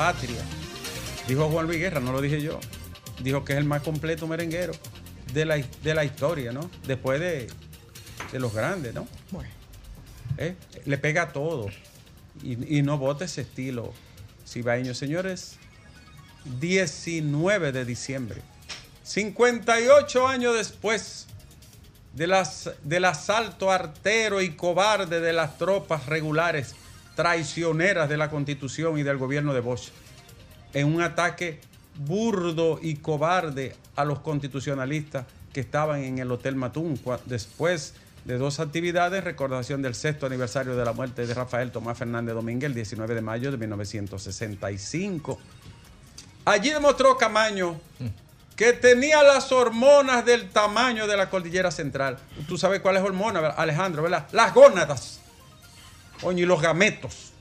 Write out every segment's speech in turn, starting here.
patria. Dijo Juan Luis Guerra, no lo dije yo. Dijo que es el más completo merenguero de la, de la historia, ¿no? Después de, de los grandes, ¿no? ¿Eh? Le pega a todo. Y, y no vote ese estilo cibaeño. Señores, 19 de diciembre. 58 años después de las, del asalto artero y cobarde de las tropas regulares traicioneras de la Constitución y del gobierno de Bosch, en un ataque burdo y cobarde a los constitucionalistas que estaban en el Hotel Matún, después de dos actividades, recordación del sexto aniversario de la muerte de Rafael Tomás Fernández Domínguez, el 19 de mayo de 1965. Allí demostró Camaño que tenía las hormonas del tamaño de la cordillera central. Tú sabes cuáles hormonas. Alejandro, ¿verdad? Las gónadas. Coño, y los gametos.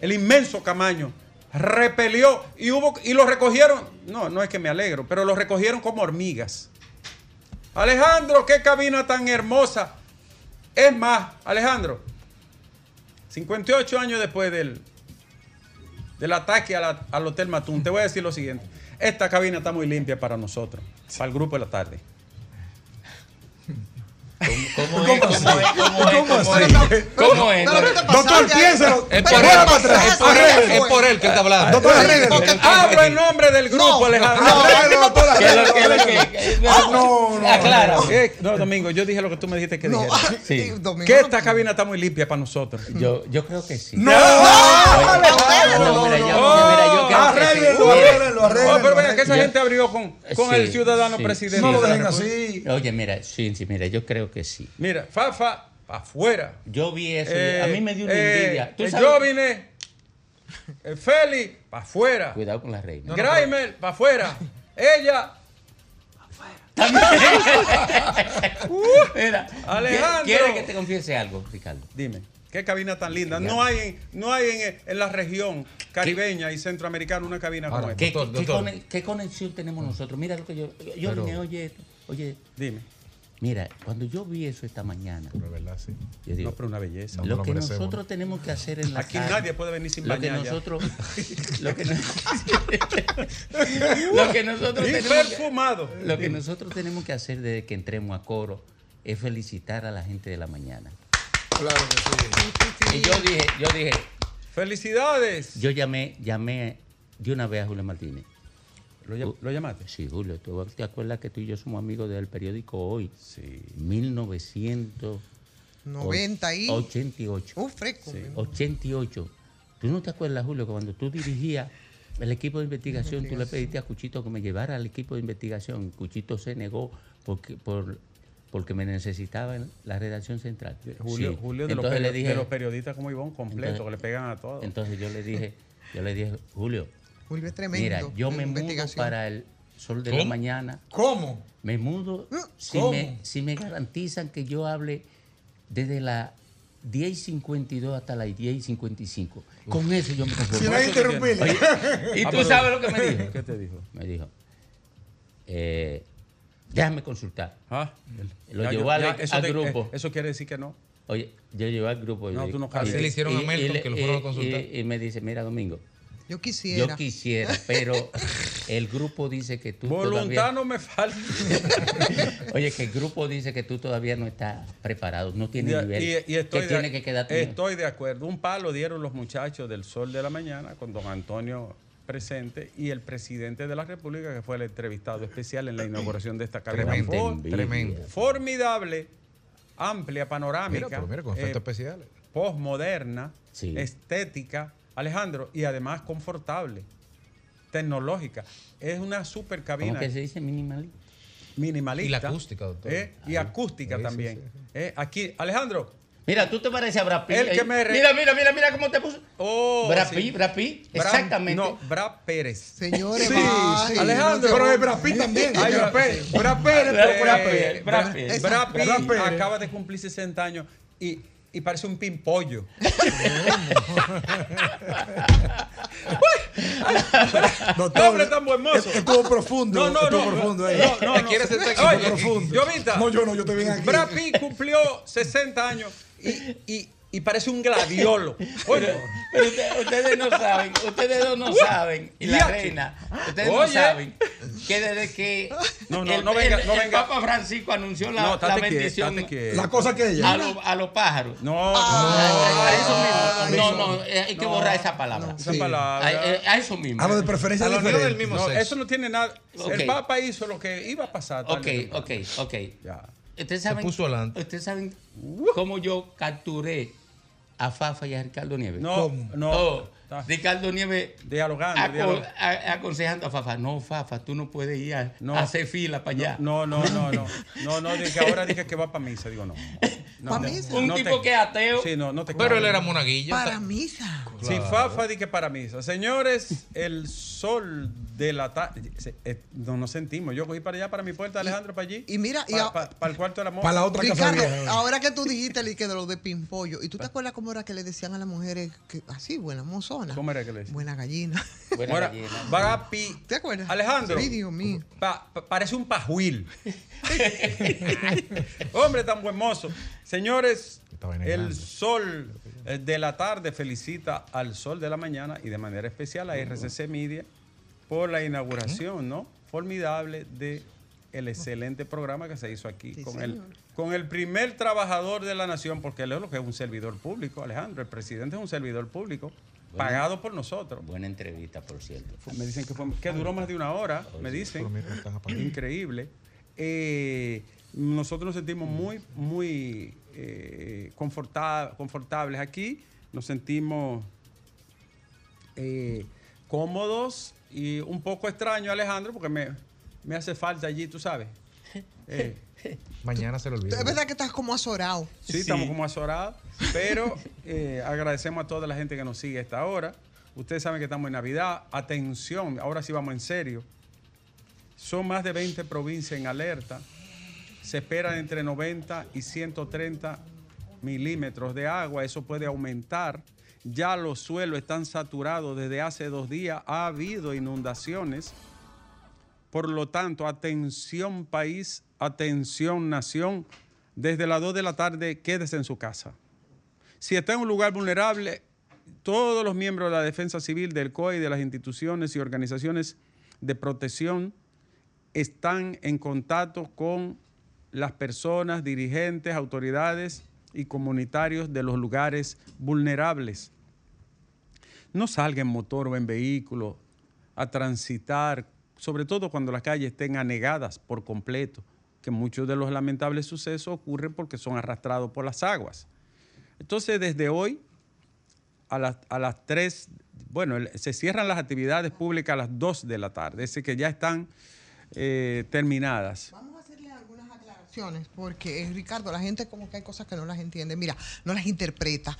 El inmenso Camaño repelió y hubo y lo recogieron. No, no es que me alegro, pero lo recogieron como hormigas. Alejandro, qué cabina tan hermosa. Es más, Alejandro, 58 años después del, del ataque al Hotel Matún, te voy a decir lo siguiente. Esta cabina está muy limpia para nosotros, para el grupo de la tarde. ¿Cómo es? ¿Cómo es? ¿Cómo es? ¿Cómo es? ¿Cómo es? Doctor, piénselo. Es por él, es por él, es por él que está hablando. Doctor. Hablo en nombre del grupo, Alejandro. Arréglelo, doctor, ¿Qué es lo arréglelo, que- lo arréglelo. que- Ah, no, no. Aclara. Eh, no, Domingo, yo dije lo que tú me dijiste que dijera. Sí. Domingo, Que esta cabina está muy limpia para nosotros. Yo, yo creo que sí. No, Oh, arréglelo, Oh, arréglelo. pero vea que esa gente abrió con, el ciudadano presidente. No lo de la dejen así. Oye, mira, sí, sí, mira, yo creo que sí. Mira, Fafa, para afuera. Yo vi eso, Eh, a mí me dio una eh, envidia. ¿Tú eh, sabes? yo vine. eh, Feli, para afuera. Cuidado con la reina. Graimer, para afuera. Ella, Mira, Alejandro. ¿Quiere que te confiese algo, Ricardo? dime, qué cabina tan linda. No hay, en- no hay en, en la región caribeña y centroamericana una cabina como esta. ¿Qué, Doctor, qué- qué doctor. cone- qué conexión tenemos nosotros? Mira lo que yo. Yo Pero- vine, oye, esto, oye, Dime. Mira, cuando yo vi eso esta mañana, Pero es verdad, sí. yo digo, No, pero una belleza. Lo lo que merecemos. nosotros tenemos que hacer en la Aquí calle- nadie puede venir sin lo que bañar nosotros lo que, lo que nosotros tenemos que, perfumado. lo que nosotros tenemos que hacer desde que entremos a coro es felicitar a la gente de la mañana. Claro que sí. Y yo dije, yo dije, Felicidades. yo llamé, llamé de una vez a Julio Martínez. ¿Lo, llam- lo llamaste? Sí, Julio, ¿tú te acuerdas que tú y yo somos amigos del periódico Hoy? Sí. 1988. 90 y. Uh, fresco. Sí. 88. ¿Tú no te acuerdas, Julio, que cuando tú dirigías el equipo de investigación, tú le pediste a Cuchito que me llevara al equipo de investigación? Cuchito se negó porque, por, porque me necesitaba en la redacción central. Julio, Sí. Julio de, los entonces, le perio- dije, de los periodistas como Ivón, completo, Entonces- que le pegan a todos. entonces yo le dije, yo le dije, Julio, Julio es tremendo. mira, yo me mudo para el sol de la mañana. ¿Cómo? Me mudo si ¿Cómo? me, si me garantizan que yo hable desde la 10 y 52 hasta las 10 y 55. Con eso yo me conformo. Si no interrumpir. Oye, ¿Y tú sabes lo que me dijo? ¿Qué te dijo? Me dijo, eh, déjame consultar. Ah, Lo ya, llevó yo- al- ya, eso al te- grupo. eh, eso quiere decir que no. Oye, yo llevé al grupo. y No, tú no. Así le hicieron a y- Melton, y le- que lo fueron a consultar. Y, y me dice, mira, Domingo, Yo quisiera. yo quisiera, pero el grupo dice que tú Voluntad todavía... no me falta. Oye, que el grupo dice que tú todavía no estás preparado, no tienes Y- nivel. y- y estoy que de- tiene que quedarte... Estoy de acuerdo. Un palo dieron los muchachos del Sol de la Mañana con don Antonio presente y el presidente de la República, que fue el entrevistado especial en la inauguración de esta cabina. Tremendo, For- tremendo. Formidable, amplia, panorámica. Mira, pero mira, con eh, efectos especiales. postmoderna, Sí. estética, Alejandro, y además confortable, tecnológica. Es una super ¿Cómo cabina que se dice minimal? minimalista. Y la acústica, doctor. ¿eh? Y acústica Sí, también. sí, ¿eh? Aquí, Alejandro. Mira, tú te pareces a Brad Pitt. El que me re- Mira, mira, mira, mira cómo te puso. Oh, Brad sí. Pitt, Brad Pitt, Brad- exactamente. No, Brad Pérez. Señores, Sí, bye. sí. Alejandro, Pero es Brad Pitt también. Ay, Brad Pérez, Brad- Pitt. Pitt Brad Pérez. acaba de cumplir 60 años y, y parece un pimpollo. Doctor, Hombre tan buen mozo. Estuvo profundo. No, no, estuvo no. profundo ahí. No, no, no. ¿Quieres ser sexy? Oye, Estuvo profundo. yo, Vita. No, yo no, yo te vengo aquí. Brad Pitt cumplió 60 años y, y, y parece un gladiolo. Pero usted- ustedes no saben, ustedes no saben, y la reina, ustedes no saben que desde que No, no, el, no venga, el- no el venga. Papa Francisco anunció la, no, la bendición quieto. La cosa que ella. a, los- a los pájaros. No, A, no, a eso Ah, mismo. no. No, no, eh, hay que No. borrar esa palabra. esa Sí. palabra. A, eh, a eso mismo. A lo de preferencia A la unión del mismo No, sexo. eso no tiene nada. El Papa hizo lo que iba a pasar. Ok, ok, ok. Ya. Ustedes saben, puso adelante. ustedes saben cómo yo capturé a Fafa y a Ricardo Nieves. No, ¿Cómo? no. Oh, Ricardo Nieves Dialogando, aco- dialogando. a- aconsejando a Fafa, no, Fafa, tú no puedes ir a, No. a hacer fila para allá. No, no, no, no. No, no, dije, ahora dije que va para misa. Digo, no. no ¿Pa' no, misa? Un no tipo te- que es ateo. Sí, no, no te Pero él era monaguillo. Para misa. Sí, Fafa di que para misa. Señores, el sol de la tarde. eh, No nos sentimos. Yo cogí para allá, para mi puerta, Alejandro, para allí. y mira, y para, el cuarto de la. Para la otra Ricardo, ahora que tú dijiste que de lo de pimpollo, ¿y tú te acuerdas cómo era que le decían a las mujeres que así, buena ¿Cómo era que le decían? Buena gallina. Buena Ahora, gallina. ¿Te acuerdas? Alejandro. Sí, Dios mío. pa- pa- parece un pajuil. Hombre tan buen mozo. Señores, el sol eh, de la tarde felicita al sol de la mañana y de manera especial a RCC Media por la inauguración, ¿no? Formidable de el excelente programa que se hizo aquí Sí, con el con el primer trabajador de la nación, porque él es lo que es un servidor público, Alejandro. El presidente es un servidor público, pagado por nosotros. Buena entrevista, por cierto. Me dicen que, fue, que duró más de una hora, me dicen. Increíble. Eh, nosotros nos sentimos muy, muy eh, conforta- confortables aquí. Nos sentimos eh, cómodos y un poco extraño, Alejandro, porque me, me hace falta allí, tú sabes. Eh, Mañana se lo olvida. Es verdad que estás como azorado. Sí, estamos como azorados, pero eh, agradecemos a toda la gente que nos sigue a esta hora. Ustedes saben que estamos en Navidad. Atención, ahora sí vamos en serio. Son más de 20 provincias en alerta. Se esperan entre 90 y 130 milímetros de agua. Eso puede aumentar. Ya los suelos están saturados desde hace dos días. Ha habido inundaciones. Por lo tanto, atención país, atención nación. Desde las 2 de la tarde, quédese en su casa. Si está en un lugar vulnerable, todos los miembros de la Defensa Civil, del COE y de las instituciones y organizaciones de protección están en contacto con las personas, dirigentes, autoridades y comunitarios de los lugares vulnerables. No salga en motor o en vehículo a transitar, sobre todo cuando las calles estén anegadas por completo, que muchos de los lamentables sucesos ocurren porque son arrastrados por las aguas. Entonces, desde hoy a las, a las 3, bueno, se cierran las actividades públicas a las 2 de la tarde, es decir, que ya están eh, terminadas. Vamos a hacerle algunas aclaraciones, porque eh, Ricardo, la gente como que hay cosas que no las entiende, mira, no las interpreta.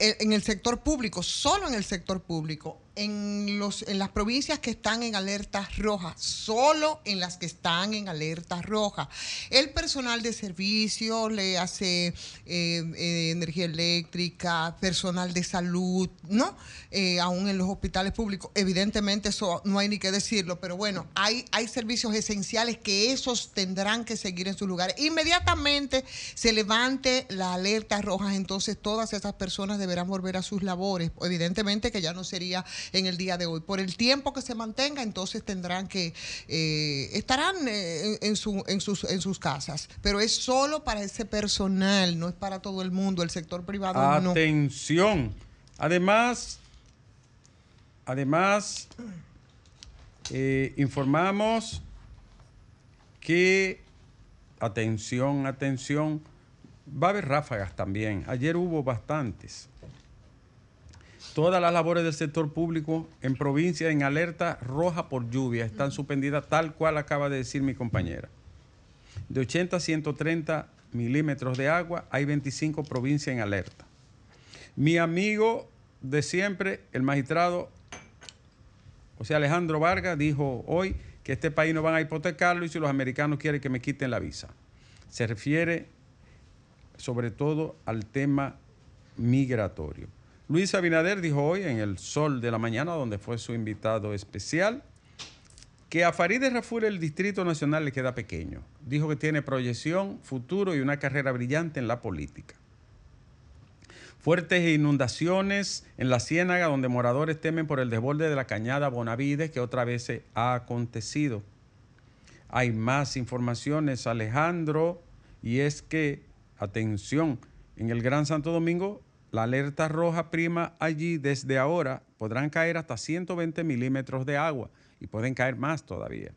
En el sector público, solo en el sector público, en, los, en las provincias que están en alerta roja, solo en las que están en alerta roja. El personal de servicio le hace eh, eh, energía eléctrica, personal de salud, ¿no? Eh, aún en los hospitales públicos, evidentemente eso no hay ni que decirlo, pero bueno, hay, hay servicios esenciales que esos tendrán que seguir en sus lugares. Inmediatamente se levante la alerta roja, entonces todas esas personas deberán volver a sus labores. Evidentemente que ya no sería en el día de hoy. Por el tiempo que se mantenga, entonces tendrán que, eh, estarán eh, en, su- en sus, en sus casas. Pero es solo para ese personal, no es para todo el mundo, el sector privado no. Atención. Además, además, eh, informamos que, atención, atención, va a haber ráfagas también. Ayer hubo bastantes. Todas las labores del sector público en provincia en alerta roja por lluvia están suspendidas tal cual acaba de decir mi compañera. De 80 a 130 milímetros de agua, hay 25 provincias en alerta. Mi amigo de siempre, el magistrado José Alejandro Vargas, dijo hoy que este país no van a hipotecarlo y si los americanos quieren que me quiten la visa. Se refiere sobre todo al tema migratorio. Luis Abinader dijo hoy en el Sol de la Mañana, donde fue su invitado especial, que a Farideh Raful el Distrito Nacional le queda pequeño. Dijo que tiene proyección, futuro y una carrera brillante en la política. Fuertes inundaciones en la Ciénaga, donde moradores temen por el desborde de la cañada Bonavides, que otra vez se ha acontecido. Hay más informaciones, Alejandro, y es que, atención, en el Gran Santo Domingo, la alerta roja prima allí desde ahora. Podrán caer hasta 120 milímetros de agua y pueden caer más todavía.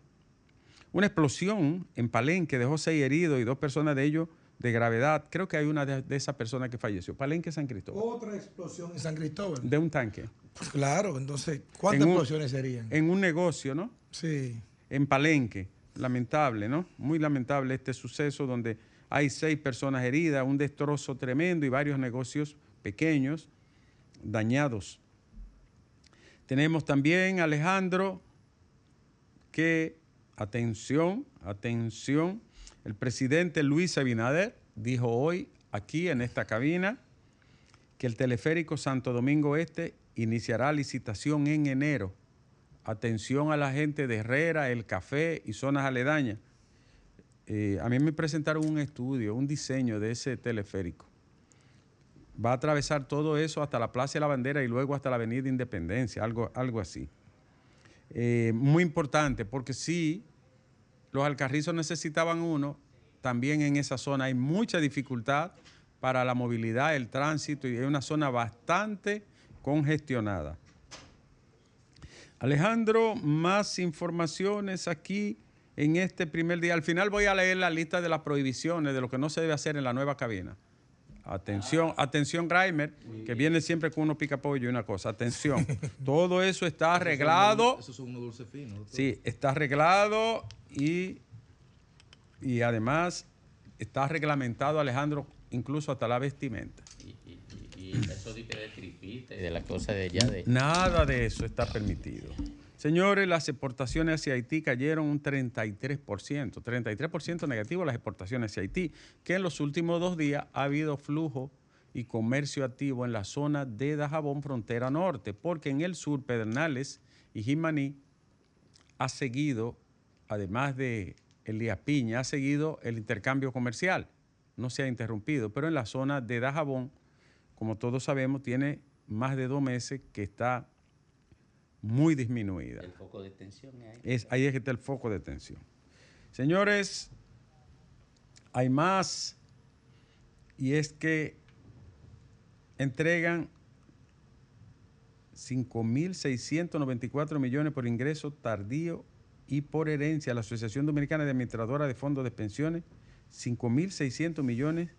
Una explosión en Palenque dejó seis heridos y dos personas de ellos de gravedad. Creo que hay una de, de esas personas que falleció. Palenque, San Cristóbal. Otra explosión en San Cristóbal. De un tanque. Pues claro, entonces, ¿cuántas En un- explosiones serían? En un negocio, ¿no? Sí. En Palenque. Lamentable, ¿no? Muy lamentable este suceso donde hay seis personas heridas, un destrozo tremendo y varios negocios pequeños dañados. Tenemos también, Alejandro, que, atención, atención, el presidente Luis Abinader dijo hoy aquí en esta cabina que el teleférico Santo Domingo Este iniciará licitación en enero. Atención a la gente de Herrera, El Café y zonas aledañas. Eh, a mí me presentaron un estudio, un diseño de ese teleférico. Va a atravesar todo eso hasta la Plaza de la Bandera y luego hasta la Avenida Independencia, algo, algo así. Eh, muy importante, porque sí, los alcarrizos necesitaban uno, también en esa zona hay mucha dificultad para la movilidad, el tránsito, y es una zona bastante congestionada. Alejandro, más informaciones aquí en este primer día. Al final voy a leer la lista de las prohibiciones, de lo que no se debe hacer en la nueva cabina. Atención, atención, Grimer, que viene siempre con unos picapollo y una cosa. Atención, todo eso está arreglado. Esos son unos dulces finos. doctor. Sí, está arreglado y, y además está reglamentado, Alejandro, incluso hasta la vestimenta. Y, y- y- y eso dice de tripita y de la cosa de allá de... Nada de eso está permitido. Señores, las exportaciones hacia Haití cayeron un 33%, 33% negativo las exportaciones hacia Haití, que en los últimos dos días ha habido flujo y comercio activo en la zona de Dajabón, frontera norte, porque en el sur, Pedernales y Jimaní ha seguido, además de Elías Piña, ha seguido el intercambio comercial, no se ha interrumpido, pero en la zona de Dajabón, como todos sabemos, tiene más de dos meses que está muy disminuida. El foco de tensión ahí. Es, ahí es que está el foco de tensión. Señores, hay más y es que entregan 5.694 millones por ingreso tardío y por herencia a la Asociación Dominicana de Administradora de Fondos de Pensiones, 5.600 millones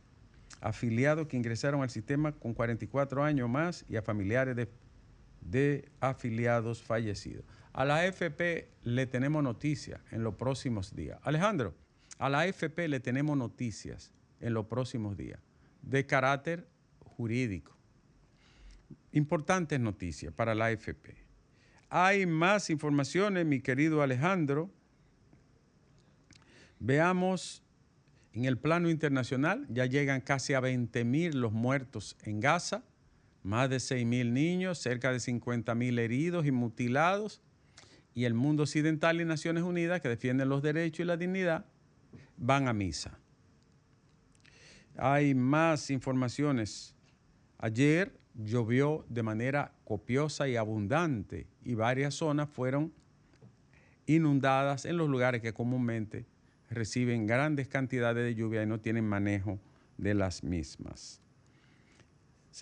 afiliados que ingresaron al sistema con 44 años más y a familiares de, de afiliados fallecidos. A la AFP le tenemos noticias en los próximos días. Alejandro, a la AFP le tenemos noticias en los próximos días de carácter jurídico. Importantes noticias para la AFP. Hay más informaciones, mi querido Alejandro. Veamos en el plano internacional, ya llegan casi a 20 mil los muertos en Gaza, más de 6 mil niños, cerca de 50 mil heridos y mutilados, y el mundo occidental y Naciones Unidas, que defienden los derechos y la dignidad, van a misa. Hay más informaciones. Ayer llovió de manera copiosa y abundante y varias zonas fueron inundadas en los lugares que comúnmente reciben grandes cantidades de lluvia y no tienen manejo de las mismas.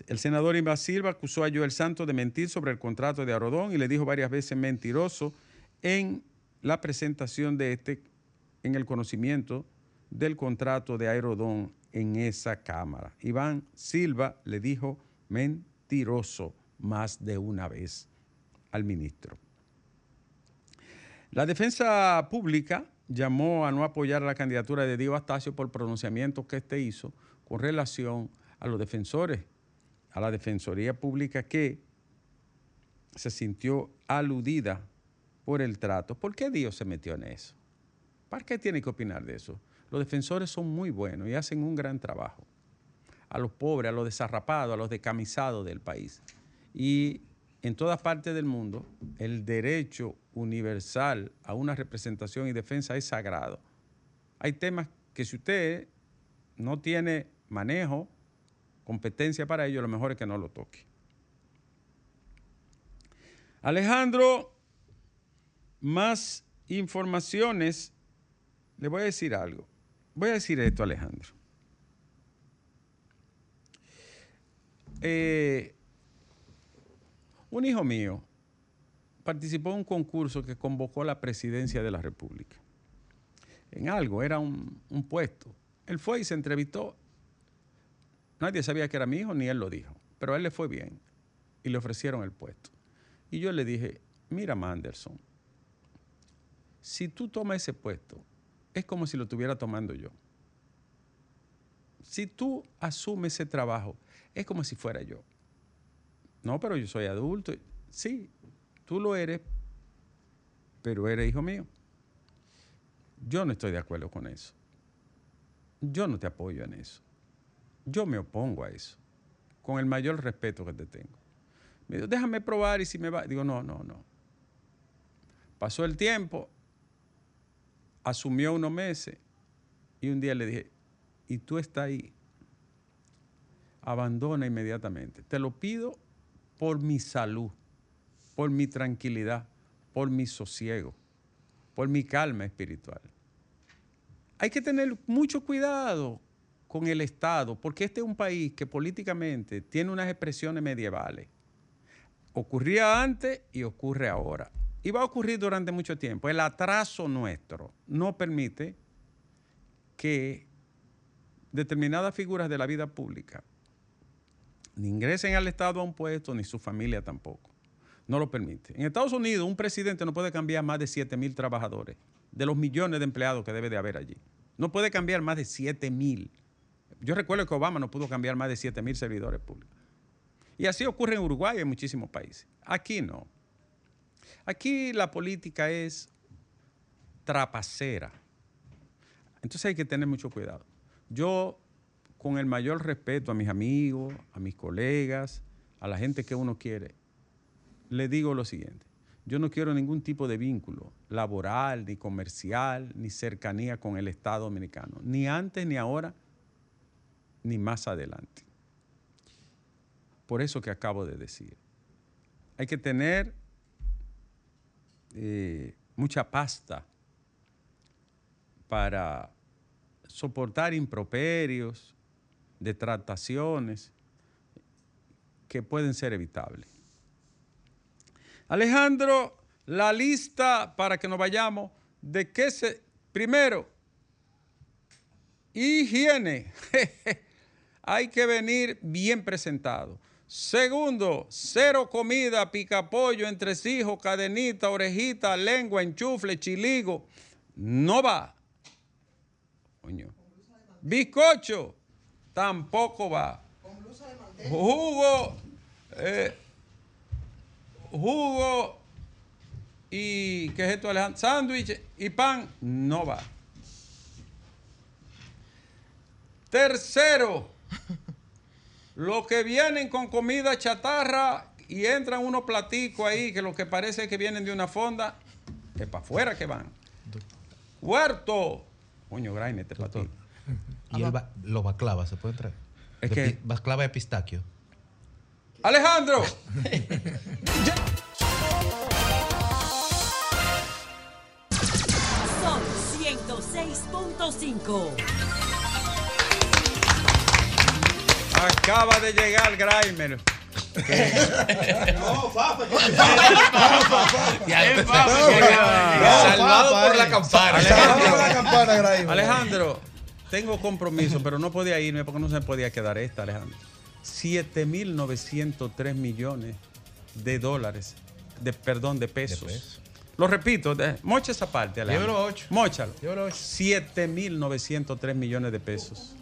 El senador Inva Silva acusó a Joel Santos de mentir sobre el contrato de Arodón y le dijo varias veces mentiroso en la presentación de este, en el conocimiento del contrato de Aerodón en esa Cámara. Iván Silva le dijo mentiroso más de una vez al ministro. La defensa pública llamó a no apoyar la candidatura de Dio Astacio por pronunciamientos que éste hizo con relación a los defensores, a la Defensoría Pública que se sintió aludida por el trato. ¿Por qué Dios se metió en eso? ¿Para qué tiene que opinar de eso? Los defensores son muy buenos y hacen un gran trabajo. A los pobres, a los desarrapados, a los decamisados del país. Y en todas partes del mundo, el derecho universal a una representación y defensa es sagrado. Hay temas que si usted no tiene manejo, competencia para ello, lo mejor es que no lo toque. Alejandro, más informaciones. Le voy a decir algo. Voy a decir esto, Alejandro. Eh, un hijo mío participó en un concurso que convocó la presidencia de la República. En algo, era un, un puesto. Él fue y se entrevistó. Nadie sabía que era mi hijo, ni él lo dijo. Pero a él le fue bien y le ofrecieron el puesto. Y yo le dije, mira, Manderson, si tú tomas ese puesto, es como si lo estuviera tomando yo. Si tú asumes ese trabajo, es como si fuera yo. No, pero yo soy adulto. Sí, tú lo eres, pero eres hijo mío. Yo no estoy de acuerdo con eso. Yo no te apoyo en eso. Yo me opongo a eso, con el mayor respeto que te tengo. Me dijo, déjame probar y si me va. Digo, no, no, no. Pasó el tiempo, asumió unos meses y un día le dije, y tú estás ahí, abandona inmediatamente. Te lo pido por mi salud, por mi tranquilidad, por mi sosiego, por mi calma espiritual. Hay que tener mucho cuidado con el Estado, porque este es un país que políticamente tiene unas expresiones medievales. Ocurría antes y ocurre ahora. Y va a ocurrir durante mucho tiempo. El atraso nuestro no permite que determinadas figuras de la vida pública ni ingresen al Estado a un puesto, ni su familia tampoco. No lo permite. En Estados Unidos, un presidente no puede cambiar más de 7 mil trabajadores, de los millones de empleados que debe de haber allí. No puede cambiar más de 7 mil. Yo recuerdo que Obama no pudo cambiar más de 7 mil servidores públicos. Y así ocurre en Uruguay y en muchísimos países. Aquí no. Aquí la política es trapacera. Entonces hay que tener mucho cuidado. Yo, con el mayor respeto a mis amigos, a mis colegas, a la gente que uno quiere, le digo lo siguiente. Yo no quiero ningún tipo de vínculo laboral, ni comercial, ni cercanía con el Estado dominicano. Ni antes, ni ahora, ni más adelante. Por eso que acabo de decir. Hay que tener eh, mucha pasta para soportar improperios, detractaciones que pueden ser evitables. Alejandro, la lista para que nos vayamos de qué se... Primero, higiene. Hay que venir bien presentado. Segundo, cero comida, picapollo, entresijos, cadenita, orejita, lengua, enchufle, chiligo. No va. Coño. Bizcocho, tampoco va. Jugo, eh, jugo y, ¿qué es esto, Alejandro? Sándwich y pan, no va. Tercero, los que vienen con comida chatarra y entran unos platicos ahí que lo que parece que vienen de una fonda, que para afuera que van. Cuarto, coño, graine este platico. Y el ba- los baclavas, ¿se pueden traer? Es De que- Baclava de pistaquio. Alejandro. Son 106.5. Acaba de llegar Grimer. Salvado por la campana. Alejandro, la campana, Graham. Alejandro, tengo compromiso, pero no podía irme porque no se me podía quedar esta, Alejandro. 7.903 millones de dólares, de perdón, de pesos. Lo repito, de- mocha esa parte, Alejandro. Llévelo a ocho. Móchalo. Llévelo a ocho. 7.903 millones de pesos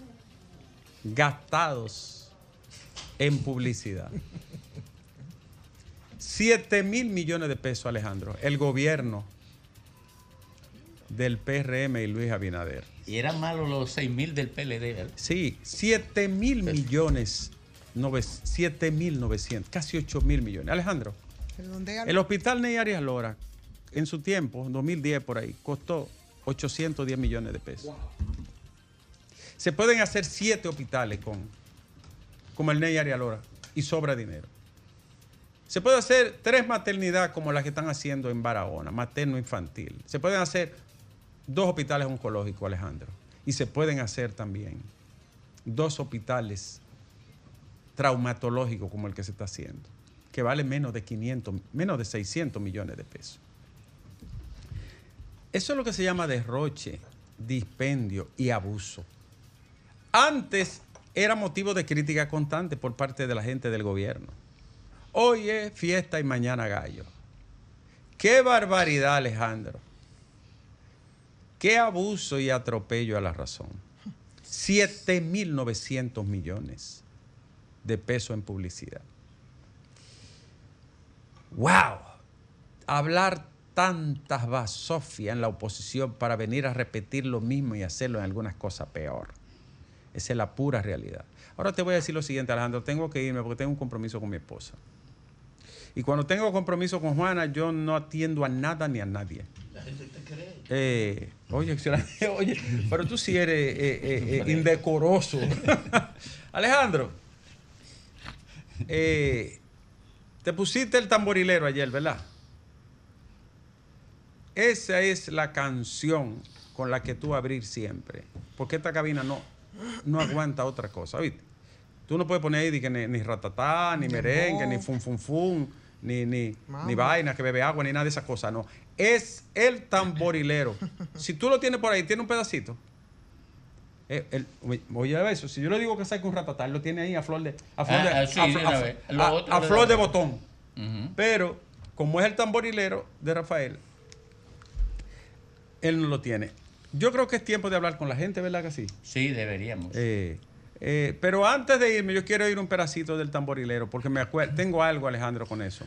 gastados en publicidad. 7 mil millones de pesos, Alejandro. El gobierno del PRM y Luis Abinader. Y eran malos los 6 mil del PLD, ¿verdad? Sí, 7 mil millones, 7 mil 900, casi 8 mil millones. Alejandro, el hospital Ney Arias Lora, en su tiempo, en 2010 por ahí, costó 810 millones de pesos. Se pueden hacer siete hospitales con, como el Ney Arias Lora y sobra dinero. Se puede hacer tres maternidades como las que están haciendo en Barahona, materno-infantil. Se pueden hacer dos hospitales oncológicos, Alejandro. Y se pueden hacer también dos hospitales traumatológicos como el que se está haciendo, que vale menos de 500, menos de 600 millones de pesos. Eso es lo que se llama derroche, dispendio y abuso. Antes era motivo de crítica constante por parte de la gente del gobierno. Hoy es fiesta y mañana gallo. Qué barbaridad, Alejandro. Qué abuso y atropello a la razón. 7.900 millones de pesos en publicidad. ¡Wow! Hablar tantas basofias en la oposición para venir a repetir lo mismo y hacerlo en algunas cosas peor. Esa es la pura realidad. Ahora te voy a decir lo siguiente, Alejandro. Tengo que irme porque tengo un compromiso con mi esposa. Y cuando tengo compromiso con Juana, yo no atiendo a nada ni a nadie. Eh, oye, oye, pero tú sí eres eh, eh, eh, indecoroso. Alejandro, te pusiste el tamborilero ayer, ¿verdad? Esa es la canción con la que tú abrir siempre. Porque esta cabina no, no aguanta otra cosa, ¿viste? Tú no puedes poner ahí que ni, ni ratatá, ni merengue, ni fun fun fun, ni, ni, ni vaina que bebe agua, ni nada de esas cosas, no. Es el tamborilero. Si tú lo tienes por ahí, tiene un pedacito. Eh, el- oye, eso, si yo le digo que saque un ratatá, él lo tiene ahí a flor de, a flor de, a, flor botón. Pero, como es el tamborilero de Rafael, él no lo tiene. Yo creo que es tiempo de hablar con la gente, ¿verdad que sí? Sí, deberíamos. Eh, eh, pero antes de irme, yo quiero ir un pedacito del tamborilero, porque me acuerdo, tengo algo, Alejandro, con eso.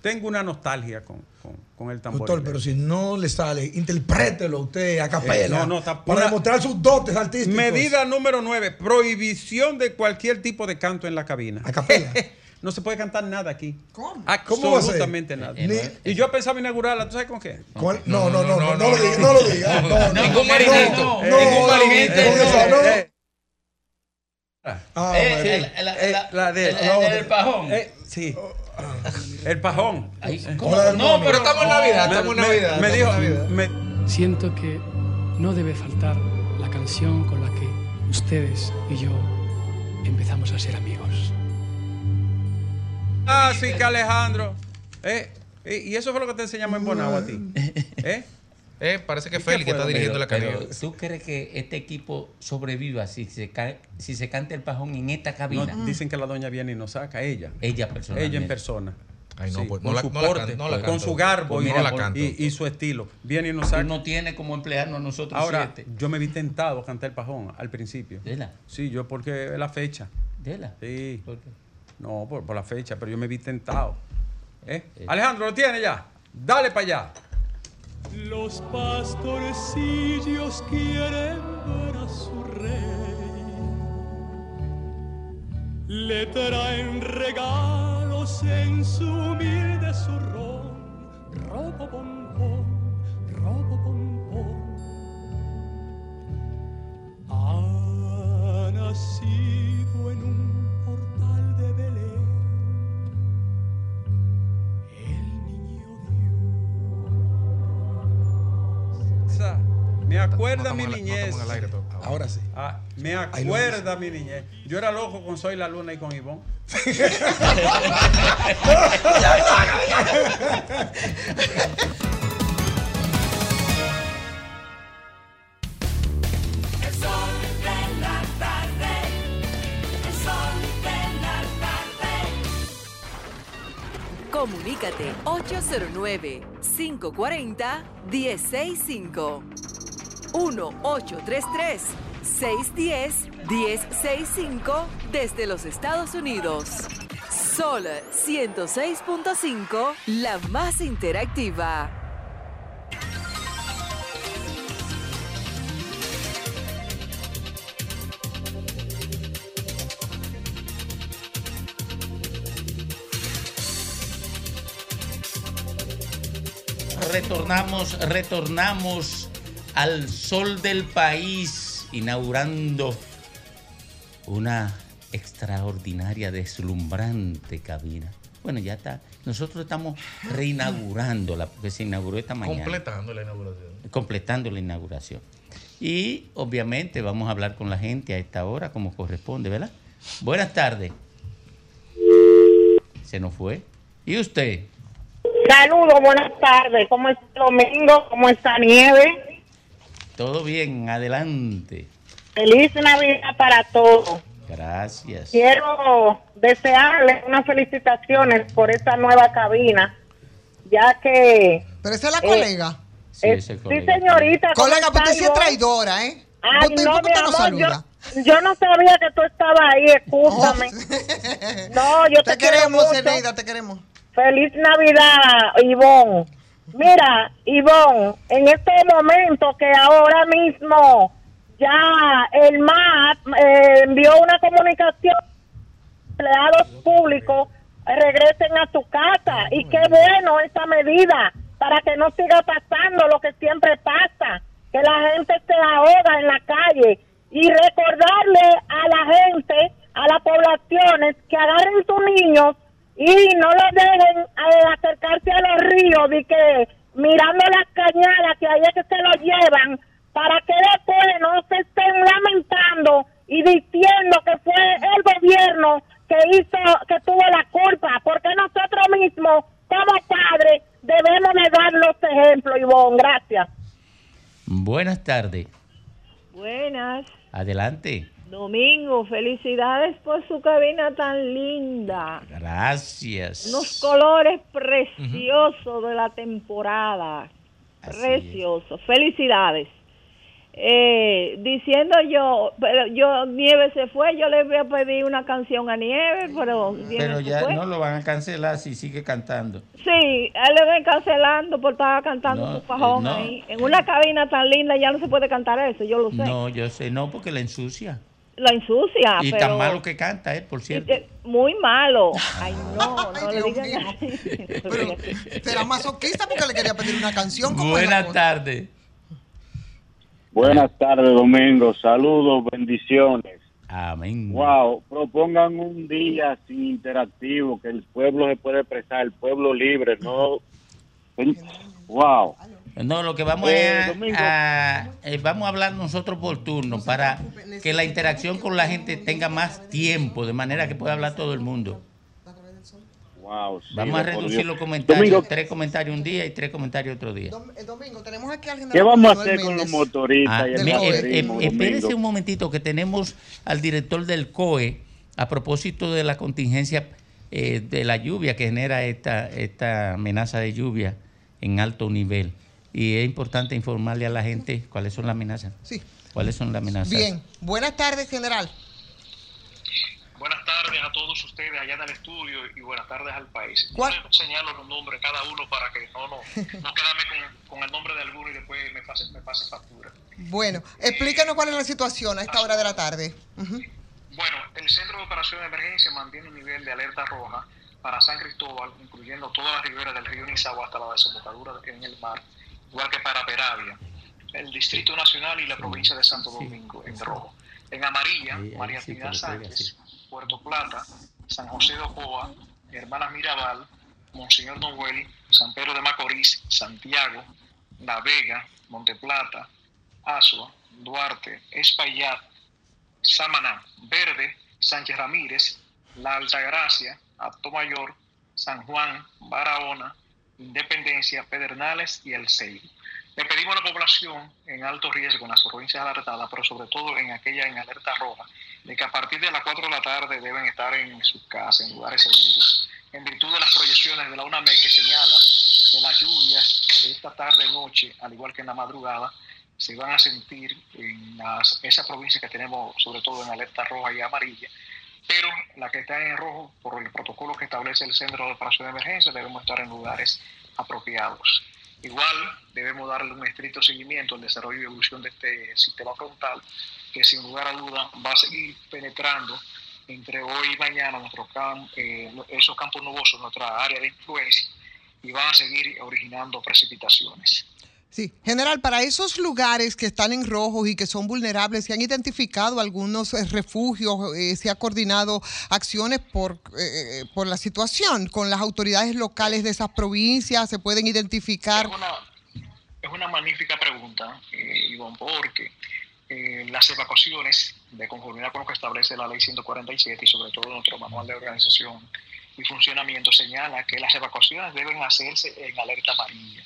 Tengo una nostalgia con, con, con el tamborilero. Doctor, pero si no le sale, interprételo usted a capela. Eh, no, no, está- para una- demostrar sus dotes artísticos. Medida número 9, prohibición de cualquier tipo de canto en la cabina. A capela. no se puede cantar nada aquí. ¿Cómo? ¿Cómo va a ser? Absolutamente nada. Ni- Y yo pensaba inaugurarla, ¿tú sabes con qué? No, no, no, no, no, lo diga, no lo diga. No, no, marinito. no, Ningún no, marinito. Eh, Ah, Eh, eh, la- la de- el- el- no, el pajón. eh, sí. El pajón. No, pero estamos en Navidad, estamos en Navidad. Me, dijo, Siento que no debe faltar la canción con la que ustedes y yo empezamos a ser amigos. Ah, sí que Alejandro. Eh, y y eso fue lo que te enseñamos en Bonao a ti. ¿Eh? Eh, parece que ¿Y qué Félix que está dirigiendo la cabina. ¿Tú crees que este equipo sobreviva si se, si se canta el pajón en esta cabina? No, dicen que la doña viene y nos saca, ella. Ella personalmente. Ella en persona. Ay, no, Sí, pues, con no la- su no la porte, can- no la con canto. su garbo Pues y, no la canto. y- y su estilo. Viene y nos saca. no tienes como emplearnos a nosotros Ahora, siete. yo me vi tentado a cantar el pajón al principio. Dela, Sí, yo porque es la fecha. dela. Sí. ¿Por qué? No, por, por la fecha, pero yo me vi tentado. ¿Eh? Alejandro, ¿lo tiene ya? Dale para allá. Los pastorcillos quieren ver a su rey. Le traen regalos en su humilde zurrón. Robo bombón, robo bombón. Ha nacido Me acuerda mi niñez. Ahora sí. Ah, me acuerda mi niñez. Yo era loco con Soy la Luna y con Ivonne. Comunícate 809 540 165 1-833-610-1065 desde los Estados Unidos. Sol 106.5, la más interactiva. Retornamos, retornamos al sol del país, inaugurando una extraordinaria, deslumbrante cabina. Bueno, ya está. Nosotros estamos reinaugurándola, porque se inauguró esta mañana. Completando la inauguración. completando la inauguración. Y obviamente vamos a hablar con la gente a esta hora como corresponde, ¿verdad? Buenas tardes. Se nos fue. ¿Y usted? Saludos, buenas tardes. ¿Cómo está domingo? ¿Cómo está Nieve? Todo bien, adelante. Feliz Navidad para todos. Gracias. Quiero desearles unas felicitaciones por esta nueva cabina, ya que... Pero esa es la Eh, colega. Sí, eh, sí, señorita. ¿cómo Colega, porque sí es traidora, ¿eh? Ay, ¿Por qué- no, mi no amor, saluda? yo, yo no sabía que tú estabas ahí, escúchame. No, yo te, Te queremos, mucho. Zeneida, te queremos. Feliz Navidad, Ivonne. Mira, Ivonne, en este momento que ahora mismo ya el MAP eh, envió una comunicación empleados públicos regresen a su casa. Y qué bueno esa medida para que no siga pasando lo que siempre pasa, que la gente se ahoga en la calle. Y recordarle a la gente, a las poblaciones que agarren sus niños y no los dejen eh, acercarse a los ríos y que mirando las cañadas que ahí es que se los llevan para que después no se estén lamentando y diciendo que fue el gobierno que hizo, que tuvo la culpa, porque nosotros mismos, como padres, debemos de dar los ejemplos, Ivonne. Gracias. Buenas tardes. Buenas, Adelante. Domingo, felicidades por su cabina tan linda. Gracias. Unos colores preciosos de la temporada. Así Preciosos. Felicidades. Eh, diciendo yo, pero yo, Nieve se fue, yo le voy a pedir una canción a Nieve, pero Nieve Pero se ya fue. no lo van a cancelar si sigue cantando. Sí, él le ven cancelando por estar cantando No, su fajón eh, no. ahí. En una cabina tan linda ya no se puede cantar eso, yo lo sé. No, yo sé, no, porque la ensucia. Lo ensucia, y pero... tan malo que canta, ¿eh? Por cierto. Eh, Muy malo. Ay, no, no Ay, le digan. Pero será masoquista porque le quería pedir una canción. ¿cómo es la Buenas tardes. Buenas tardes, Domingo. Saludos, bendiciones. Amén. Wow, propongan un día sin interactivo, que el pueblo se puede expresar, el pueblo libre, no. Wow. No, lo que vamos Eh, a, eh, vamos a hablar nosotros por turno para que la interacción con la gente tenga más tiempo, de manera que pueda hablar todo el mundo. Wow. sí, Vamos a reducir Dios. los comentarios, Domingo, tres comentarios un día y tres comentarios otro día. El domingo tenemos aquí al ¿qué vamos a hacer con los motoristas Ah, y el eh, eh, espérese un momentito que tenemos al director del COE a propósito de la contingencia eh, de la lluvia que genera esta, esta amenaza de lluvia en alto nivel. Y es importante informarle a la gente cuáles son las amenazas. Sí. ¿Cuáles son las amenazas? Bien, buenas tardes, general. Buenas tardes a todos ustedes allá en el estudio y buenas tardes al país. ¿Cuál? Yo señalo los nombres cada uno para que no, no, no quedarme con, con el nombre de alguno y después me pase, me pase factura. Bueno, explícanos cuál es la situación a esta hora de la tarde. Bueno, el Centro de Operación de Emergencia mantiene un nivel de alerta roja para San Cristóbal, incluyendo toda la ribera del río Nizagua hasta la desembocadura en el mar, igual que para Peravia, el Distrito Nacional y la provincia de Santo Domingo en rojo. En amarilla, María Trinidad Sánchez, Puerto Plata, San José de Ocoa, Hermanas Mirabal, Monseñor Noel, San Pedro de Macorís, Santiago, La Vega, Monte Plata, Asua, Duarte, Espaillat, Samaná, Verde, Sánchez Ramírez, La Altagracia, Mayor, San Juan, Barahona, Independencia, Pedernales y El Seibo. Le pedimos a la población en alto riesgo en las provincias alertadas, pero sobre todo en aquella en alerta roja, de que a partir de las 4 de la tarde deben estar en sus casas, en lugares seguros, en virtud de las proyecciones de la UNAME que señala que las lluvias de esta tarde-noche, al igual que en la madrugada, se van a sentir en las, esas provincias que tenemos, sobre todo en alerta roja y amarilla, pero la que está en rojo, por el protocolo que establece el Centro de Operación de Emergencia, debemos estar en lugares apropiados. Igual debemos darle un estricto seguimiento al desarrollo y evolución de este sistema frontal, que sin lugar a duda va a seguir penetrando entre hoy y mañana nuestro cam- eh, esos campos nubosos, nuestra área de influencia, y va a seguir originando precipitaciones. Sí, general, para esos lugares que están en rojos y que son vulnerables, ¿se han identificado algunos eh, refugios? Eh, ¿Se ha coordinado acciones por, eh, por la situación con las autoridades locales de esas provincias? ¿Se pueden identificar? Es una, magnífica pregunta, eh, Ivonne, porque eh, las evacuaciones, de conformidad con lo que establece la ley 147 y sobre todo nuestro manual de organización y funcionamiento, señala que las evacuaciones deben hacerse en alerta amarilla,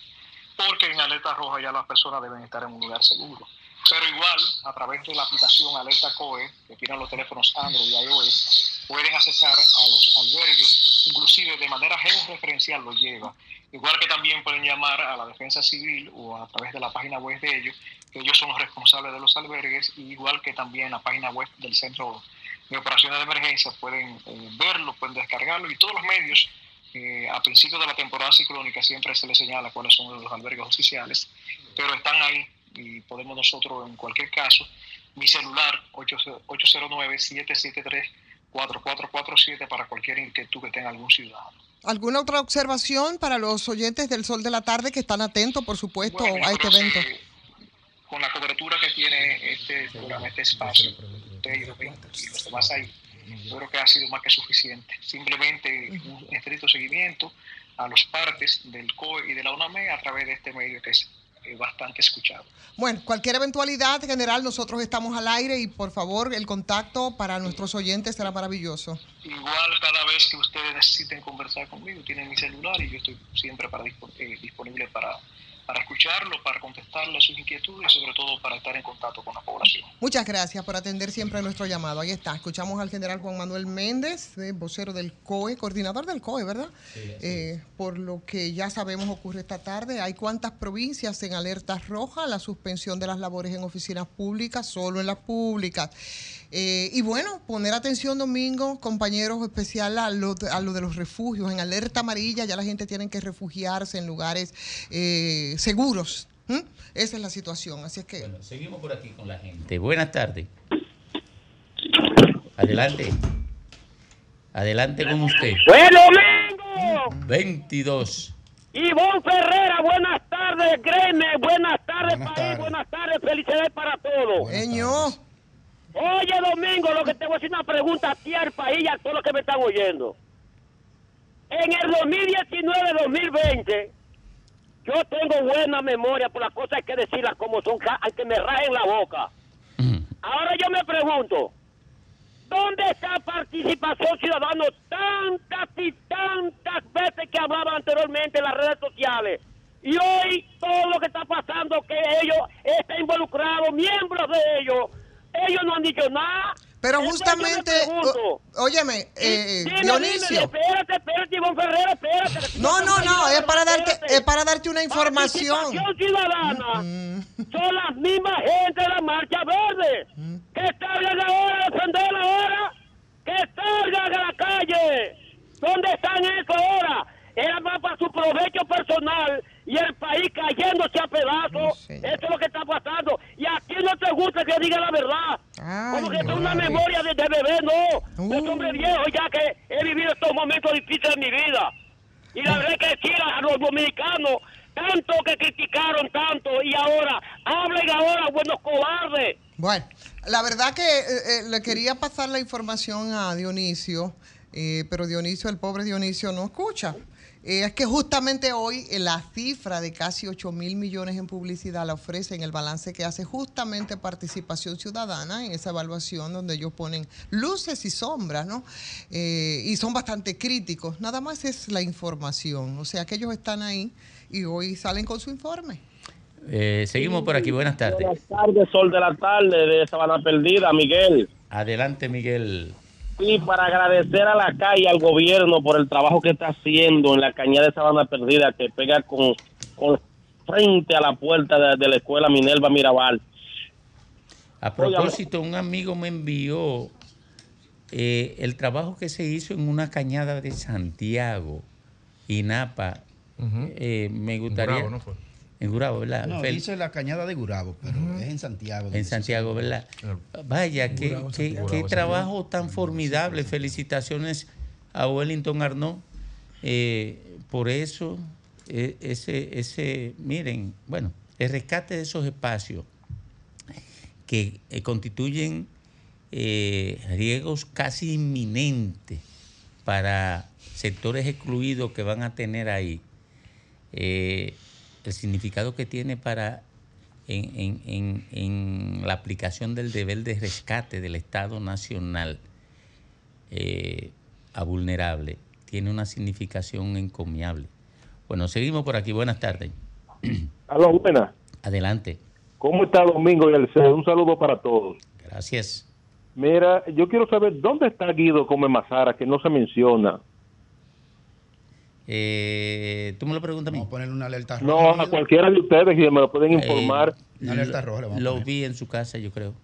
porque en alerta roja ya las personas deben estar en un lugar seguro. Pero igual, a través de la aplicación Alerta COE, que tienen los teléfonos Android y iOS, pueden accesar a los albergues, inclusive de manera georreferencial lo lleva. Igual que también pueden llamar a la defensa civil o a través de la página web de ellos, que ellos son los responsables de los albergues, y igual que también la página web del Centro de Operaciones de Emergencia, pueden eh, verlo, pueden descargarlo, y todos los medios, eh, a principio de la temporada ciclónica siempre se les señala cuáles son los albergues oficiales, pero están ahí y podemos nosotros en cualquier caso, mi celular 809-773-4447 para cualquier inquietud que tenga algún ciudadano. ¿Alguna otra observación para los oyentes del Sol de la Tarde que están atentos, por supuesto, Bueno, a este evento? que Con la cobertura que tiene este programa, este espacio, usted y los y los demás ahí, yo creo que ha sido más que suficiente. Simplemente un estricto seguimiento a los partes del COE y de la UNAME a través de este medio que es eh, bastante escuchado. Bueno, cualquier eventualidad general, nosotros estamos al aire y por favor el contacto para nuestros oyentes será maravilloso. Igual cada vez que ustedes necesiten conversar conmigo, tienen mi celular y yo estoy siempre para eh, disponible para, para escucharlo, para contestarle sus inquietudes y sobre todo para estar en contacto con la población. Muchas gracias por atender siempre nuestro llamado. Ahí está, escuchamos al general Juan Manuel Méndez, eh, vocero del COE, coordinador del COE, ¿verdad? Eh, por lo que ya sabemos ocurre esta tarde. Hay cuántas provincias en alerta roja, la suspensión de las labores en oficinas públicas, solo en las públicas. Eh, y bueno, poner atención domingo, compañeros, especial a lo, a lo de los refugios. En alerta amarilla ya la gente tiene que refugiarse en lugares eh, seguros. Esa es la situación. Así es que... Seguimos por aquí con la gente. Buenas tardes. Adelante. Adelante con usted. ¡Buen domingo! 22. Ivonne Ferrera, buenas tardes, Greme, buenas tardes, país, buenas tardes, felicidades para todos. Oye, Domingo, lo que te voy a hacer una pregunta a ti, al país y a todos los que me están oyendo. En el 2019-2020, yo tengo buena memoria por las cosas hay que decirlas como son, ca- aunque me rajen la boca. Ahora yo me pregunto, ¿dónde está participación ciudadana tantas y tantas veces que hablaban anteriormente en las redes sociales? Y hoy todo lo que está pasando, que ellos están involucrados, miembros de ellos, ellos no han dicho nada. Pero justamente, o- óyeme, eh, Dionisio. dime, espérate, espérate, Ivonne Ferrera, espérate. No, no, no, es para darte, es para darte una información. Ciudadana son las mismas gente de la Marcha Verde. Que salgan ahora a defender ahora. Que salgan a la calle. ¿Dónde están eso ahora? Era más para su provecho personal y el país cayéndose a pedazos. Eso es lo que está pasando. Y a ti no te gusta que diga la verdad. Como que es una memoria de, de bebé, no. De hombre viejo ya que he vivido estos momentos difíciles de mi vida. Y la verdad es que decir a los dominicanos, tanto que criticaron tanto, y ahora, hablen ahora, buenos cobardes. Bueno, la verdad que eh, eh, le quería pasar la información a Dionisio, eh, pero Dionisio, el pobre Dionisio, no escucha. Eh, es que justamente hoy eh, la cifra de casi 8 mil millones en publicidad la ofrece en el balance que hace justamente participación ciudadana en esa evaluación donde ellos ponen luces y sombras, ¿no? Eh, y son bastante críticos. Nada más es la información. O sea que ellos están ahí y hoy salen con su informe. Eh, seguimos por aquí. Buenas tardes. Buenas tardes, sol de la tarde de Sabana Perdida, Miguel. Adelante, Miguel. Y para agradecer a la calle, al gobierno por el trabajo que está haciendo en la cañada de Sabana Perdida, que pega con, con frente a la puerta de, de la escuela Minerva Mirabal. A propósito, un amigo me envió eh, el trabajo que se hizo en una cañada de Santiago y Napa. Eh, me gustaría. Gurabo, ¿no fue? En Gurabo, ¿verdad? No, Fel- dice la cañada de Gurabo, pero es en Santiago. En Santiago, ¿verdad? Vaya, qué, Gurabo, qué- Santiago. qué Gurabo, trabajo tan formidable. Felicitaciones a Wellington Arnaud eh, por eso. eh, ese, ese, miren, bueno, el rescate de esos espacios que eh, constituyen eh, riesgos casi inminentes para sectores excluidos que van a tener ahí. Eh, el significado que tiene para en, en- en- en la aplicación del deber de rescate del Estado Nacional eh, a vulnerable tiene una significación encomiable. Bueno, seguimos por aquí. Buenas tardes. Aló, buenas. Adelante. ¿Cómo está Domingo y el Un saludo para todos. Gracias. Mira, yo quiero saber dónde está Guido Come Mazara, que no se menciona. Eh, ¿Tú me lo preguntas a mí? ponerle una alerta No, a cualquiera de ustedes que me lo pueden informar. lo, lo vi en su casa, yo creo.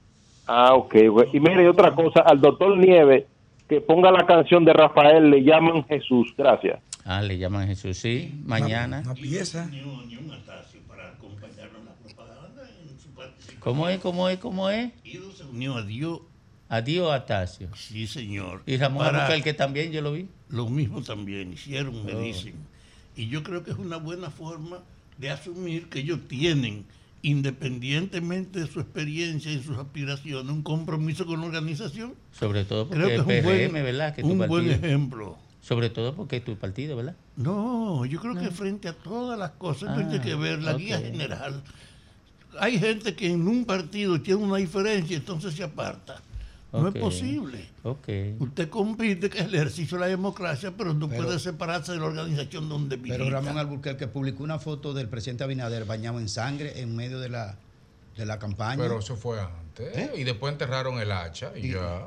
Ah, ok. güey. Y mire, y otra cosa, al doctor Nieve, que ponga la canción de Rafael, le llaman Jesús. Gracias. Ah, le llaman Jesús, sí. Mañana. Una pieza. ¿Cómo es? ¿Cómo es? ¿Cómo es? se unió a Dios. Adiós, Atacio. Sí, señor. Y Ramón Para- Abucal, que también yo lo vi. Lo mismo también hicieron, me Oh. dicen. Y yo creo que es una buena forma de asumir que ellos tienen, independientemente de su experiencia y sus aspiraciones, un compromiso con la organización. Sobre todo porque Creo que es un PRM, buen- ¿verdad? Que es tu un buen partido. ejemplo. Sobre todo porque es tu partido, ¿verdad? No, yo creo que frente a todas las cosas, Ah, que ver la guía general. Hay gente que en un partido tiene una diferencia, entonces se aparta. No es posible. Usted compite, que es el ejercicio de la democracia, pero no Pero- puede separarse de la organización donde milita. Pero Ramón Alburquerque publicó una foto del presidente Abinader bañado en sangre en medio de la, de la campaña. Pero eso fue antes. ¿Eh? Y después enterraron el hacha y, Y- ya.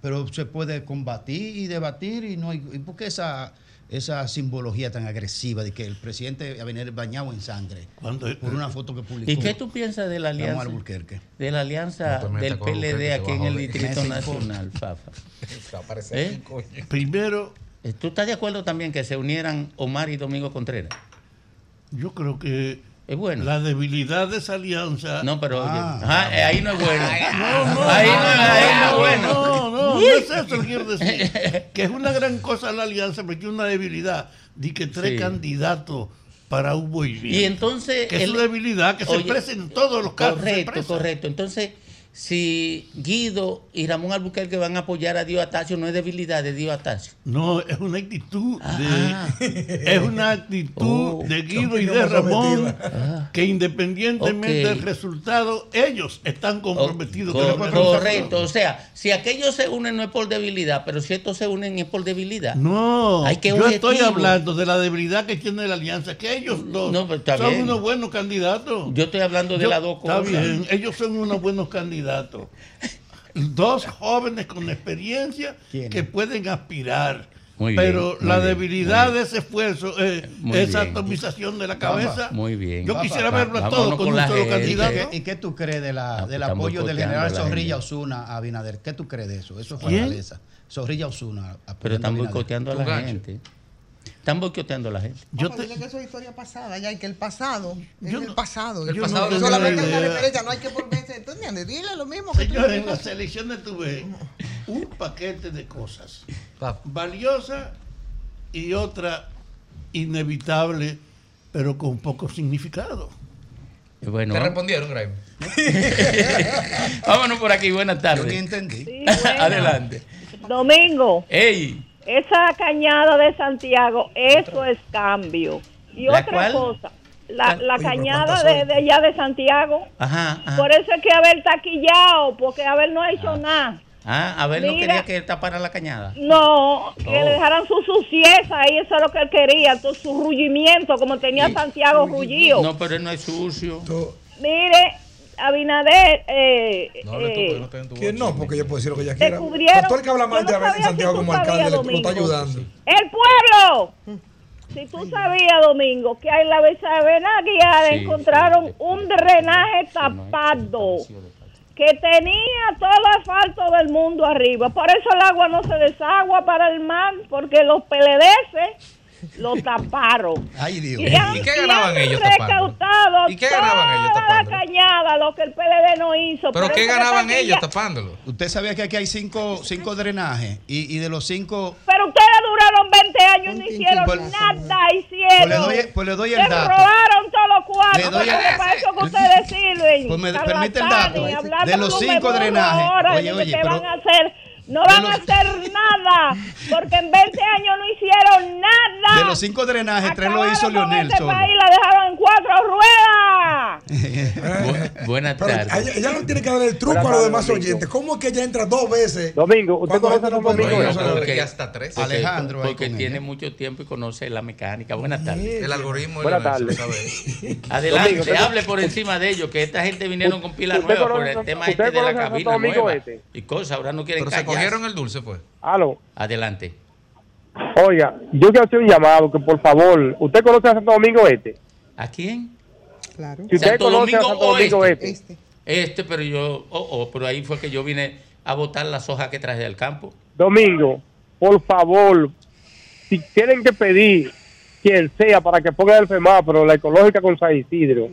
Pero se puede combatir y debatir y no hay, ¿y por qué esa esa simbología tan agresiva de que el presidente Abinader bañado en sangre por una foto que publicó ¿Y qué tú piensas de la alianza? De la alianza del PLD aquí en a el. Distrito Nacional, Fafa. Va a ¿Eh? Primero, ¿Tú estás de acuerdo también que se unieran Omar y Domingo Contreras? yo creo que es bueno. la debilidad de esa alianza. No, pero oye, Ah. ajá, eh, ahí no es bueno. No, no, ahí, no, no, ahí no es no, bueno. No, no, no es eso lo que quiero decir. Que es una gran cosa la alianza, pero tiene una debilidad. Di que tres Sí. candidatos para Hugo y Bien. Y entonces. Que es su debilidad, que se Oye, expresa en todos los casos. se Correcto, correcto. Entonces, si Guido y Ramón Albuquerque van a apoyar a Dios Atacio, no es debilidad de Dios Atacio. No, es una actitud Ah. de es una actitud Oh. de Guido y de Ramón sometida. que independientemente del resultado, ellos están comprometidos con Cor- pueblo. correcto, o sea, si aquellos se unen no es por debilidad, pero si estos se unen es por debilidad. No, Hay que yo estoy hablando de la debilidad que tiene la alianza, que ellos dos No, está son bien. unos buenos candidatos. Yo estoy hablando de las dos está cosas. bien, ellos son unos buenos candidatos. Dos jóvenes con experiencia que pueden aspirar. Muy pero bien, la bien, debilidad muy de ese esfuerzo, eh, esa bien. atomización de la cabeza, Muy bien. yo quisiera Va- verlo a todos con un la solo candidato. ¿Y qué, y qué tú crees de la, Ah, del apoyo del general Zorrilla. Osuna a Abinader? ¿Qué tú crees de eso? Eso es ¿Quién? fortaleza. Zorrilla Osuna. Pero están boicoteando a la gancho. gente. Están boicoteando a la gente. Yo que eso es historia pasada, ya, y que el pasado es el pasado. yo El no pasado solamente es una referencia, no hay que volverse. ¿Tú entiendes? Dile lo mismo que tú Señores, en dices. las elecciones tuve un paquete de cosas valiosa y otra inevitable, pero con poco significado. Eh, Bueno, ¿Te respondieron, Graham? vámonos por aquí, buenas tardes. Yo ni entendí. Sí, bueno. Adelante. Domingo, ¡Ey! Esa cañada de Santiago, eso es cambio. Y ¿La otra cuál? cosa, la, la Oye, pero cañada ¿cuántas de, allá de Santiago, Ajá, ajá. por eso es que Abel taquillado, porque Abel no ha hecho nada. Ah, a ver, no Mira. quería que él tapara la cañada. No, que Oh. le dejaran su sucieza ahí, eso es lo que él quería, todo su rullimiento, como tenía Santiago rullido. No, pero él no es sucio. Mire, Abinader, eh, eh, ¿Quién no? Porque yo puedo decir lo que ella quiera. el que habla mal Yo de no Abel en sabía Santiago si tú como alcalde sabías, le- lo está Domingo. ayudando. ¡El pueblo! Si tú sabías, Domingo, que en la Guiada Sí, encontraron un drenaje tapado que tenía todo el asfalto del mundo arriba. Por eso el agua no se desagua para el mar, porque los PLDS lo taparon. Ay, Dios. Y, han- ¿Y qué ganaban ellos tapando? ¿Y qué ganaban ellos toda la cañada, lo que el PLD no hizo. ¿Pero Por qué ganaban ellos tapándolo? Usted sabía que aquí hay cinco, cinco drenajes y, y de los cinco Pero ustedes duraron 20 años y no hicieron Pues- nada, hicieron. Pues le doy- pues le doy el Se dato. robaron todos los cuartos, Le doy el- porque para eso que ustedes sirven. Pues me permite el dato. De los cinco drenajes. Oye, oye, que pero- van a hacer, no van los- a hacer nada, porque en 20 años no hicieron nada. de los cinco drenajes, tres lo hizo Acabaron Leonel este solo. país la dejaron en cuatro ruedas. Bu- buenas tardes. ella, ella no tiene que dar el truco Buenas a los demás Domingo. oyentes. ¿Cómo es que ella entra dos veces? Domingo, ¿usted conoce a Don Domingo? Porque hasta tres. Porque- Alejandro Porque con tiene mucho tiempo y conoce la mecánica. Buenas tardes. El algoritmo Buenas tardes. ¿sabe? Adelante, Domingo, usted- hable por encima de ellos, que esta gente vinieron con pila ¿Usted nueva por el tema este de la cabina nueva. Este? Y cosas, ahora no quieren callar. Cogieron el dulce, pues. Aló. Adelante. Oiga, yo quiero hacer un llamado que por favor, ¿usted conoce a Santo Domingo Este? ¿A quién? Claro. Si usted Santo conoce a Domingo Santo Domingo Oeste. Este. Este, pero yo, oh, oh, pero ahí fue que yo vine a botar las hojas que traje del campo. Domingo, por favor, si tienen que pedir quien sea para que ponga el semáforo, la ecológica con San Isidro,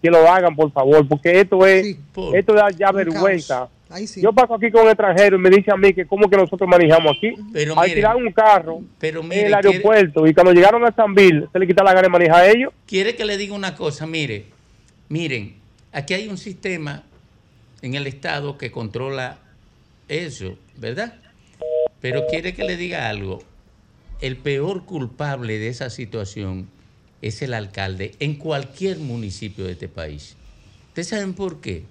que lo hagan, por favor, porque esto es, esto da ya vergüenza. caos. Ahí sí. Yo paso aquí con extranjeros y me dice a mí que cómo que nosotros manejamos aquí. Pero Alquilar miren, un carro pero en el aeropuerto y cuando llegaron a San Bill se le quita la gana de manejar a ellos. Quiere que le diga una cosa, mire, miren, aquí hay un sistema en el Estado que controla eso, ¿verdad? Pero quiere que le diga algo. El peor culpable de esa situación es el alcalde en cualquier municipio de este país. ¿Ustedes saben por qué?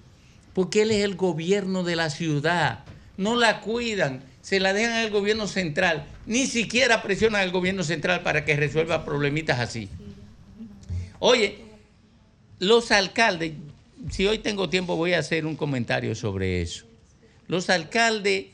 Porque él es el gobierno de la ciudad. No la cuidan, se la dejan al gobierno central. Ni siquiera presionan al gobierno central para que resuelva problemitas así. Oye, los alcaldes, si hoy tengo tiempo voy a hacer un comentario sobre eso. Los alcaldes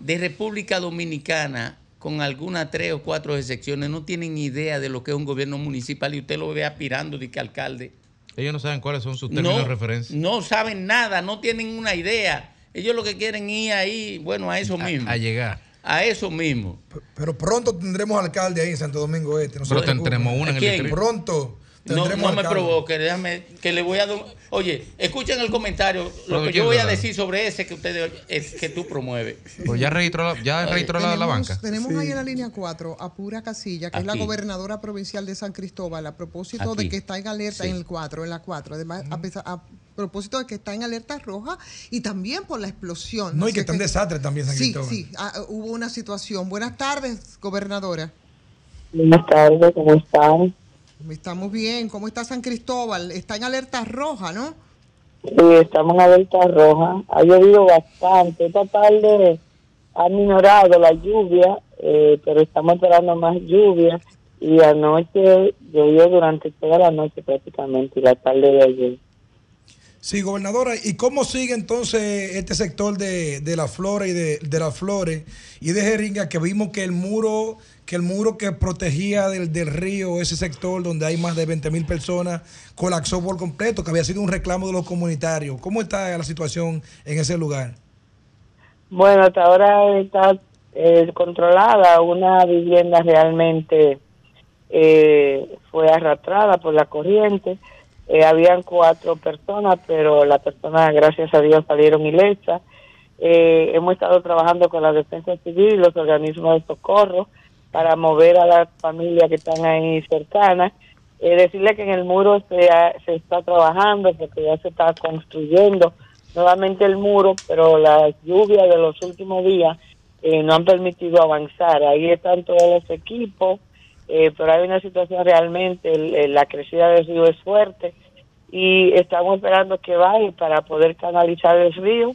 de República Dominicana, con algunas tres o cuatro excepciones, no tienen idea de lo que es un gobierno municipal y usted lo ve aspirando de que alcalde. Ellos no saben cuáles son sus términos de referencia. no saben nada, no tienen una idea. Ellos lo que quieren ir ahí, bueno, a eso mismo. A llegar. A eso mismo. Pero pronto tendremos alcalde ahí en Santo Domingo Este. No Pero tendremos uno en el. Pronto No, me provoque, déjame que le voy a... Oye, escuchen el comentario, lo que ¿quién yo voy a decir sobre ese que ustedes es que tú promueves. Pues ya registró la, ya registró la, la banca. Tenemos ahí en la línea 4 a Pura Casilla, que es la gobernadora provincial de San Cristóbal, a propósito de que está en alerta Sí. en el 4, en la 4, además, a, pesar- a propósito de que está en alerta roja y también por la explosión. No, y que está en desastre también San Sí, Cristóbal. sí, ah, hubo una situación. Buenas tardes, gobernadora. Buenas tardes, ¿cómo están? Estamos bien. ¿Cómo está San Cristóbal? Está en alerta roja, ¿no? Sí, estamos en alerta roja. Ha llovido bastante. Esta tarde ha minorado la lluvia, eh, pero estamos esperando más lluvia. Y anoche llovió durante toda la noche prácticamente y la tarde de ayer. Sí, gobernadora, ¿y cómo sigue entonces este sector de, de la flora y de, de las flores y de Jeringa que vimos que el muro que el muro que protegía del, del río, ese sector donde hay más de 20 mil personas, colapsó por completo, que había sido un reclamo de los comunitarios. ¿Cómo está la situación en ese lugar? Bueno, hasta ahora está eh, controlada. Una vivienda realmente eh, fue arrastrada por la corriente. Eh, habían cuatro personas, pero las personas, gracias a Dios, salieron ilesas. Hemos estado trabajando con la defensa civil los organismos de socorro para mover a las familias que están ahí cercanas. Eh, decirle que en el muro se, ha- está trabajando porque ya se está construyendo nuevamente el muro, pero las lluvias de los últimos días eh, no han permitido avanzar. Ahí están todos los equipos, eh, pero hay una situación realmente, la crecida del río es fuerte y estamos esperando que baje para poder canalizar el río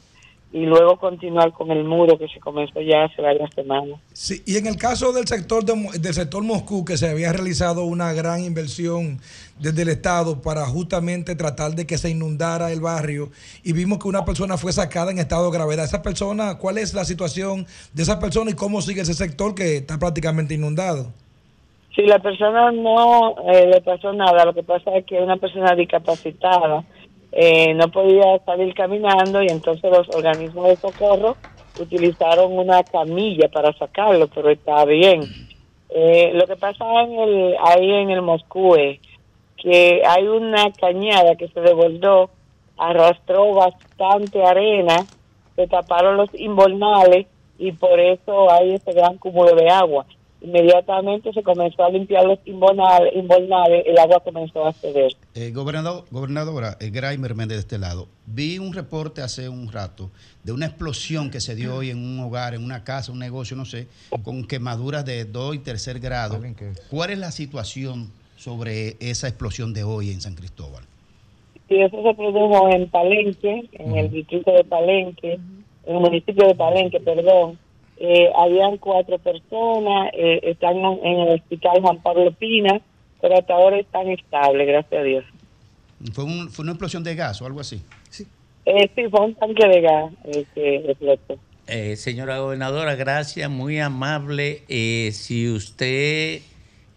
y luego continuar con el muro que se comenzó ya hace varias semanas. Sí, y en el caso del sector de del sector Moscú, que se había realizado una gran inversión desde el Estado para justamente tratar de que se inundara el barrio y vimos que una persona fue sacada en estado de gravedad. Esa persona, ¿cuál es la situación de esa persona y cómo sigue ese sector que está prácticamente inundado? Si la persona no eh, le pasó nada, lo que pasa es que una persona discapacitada eh, no podía salir caminando y entonces los organismos de socorro utilizaron una camilla para sacarlo, pero está bien. Eh, lo que pasa en el, ahí en el Moscú es que hay una cañada que se desbordó, arrastró bastante arena, se taparon los invernales y por eso hay ese gran cúmulo de agua. Inmediatamente se comenzó a limpiar los invernales, invernales el agua comenzó a ceder. Eh, gobernador, gobernadora, eh, Graimer Méndez de este lado, vi un reporte hace un rato de una explosión que se dio hoy en un hogar, en una casa, un negocio, no sé, con quemaduras de dos y tercer grado. ¿Cuál es la situación sobre esa explosión de hoy en San Cristóbal? Y eso se produjo en Palenque, en el distrito de Palenque, en el municipio de Palenque, perdón. Eh, habían cuatro personas, eh, están en el hospital Juan Pablo Pina, pero hasta ahora están estables, gracias a Dios. ¿Fue, un- fue una explosión de gas o algo así? Eh, sí, fue un tanque de gas eh, que explotó. Eh, señora gobernadora, gracias, muy amable. Eh, si usted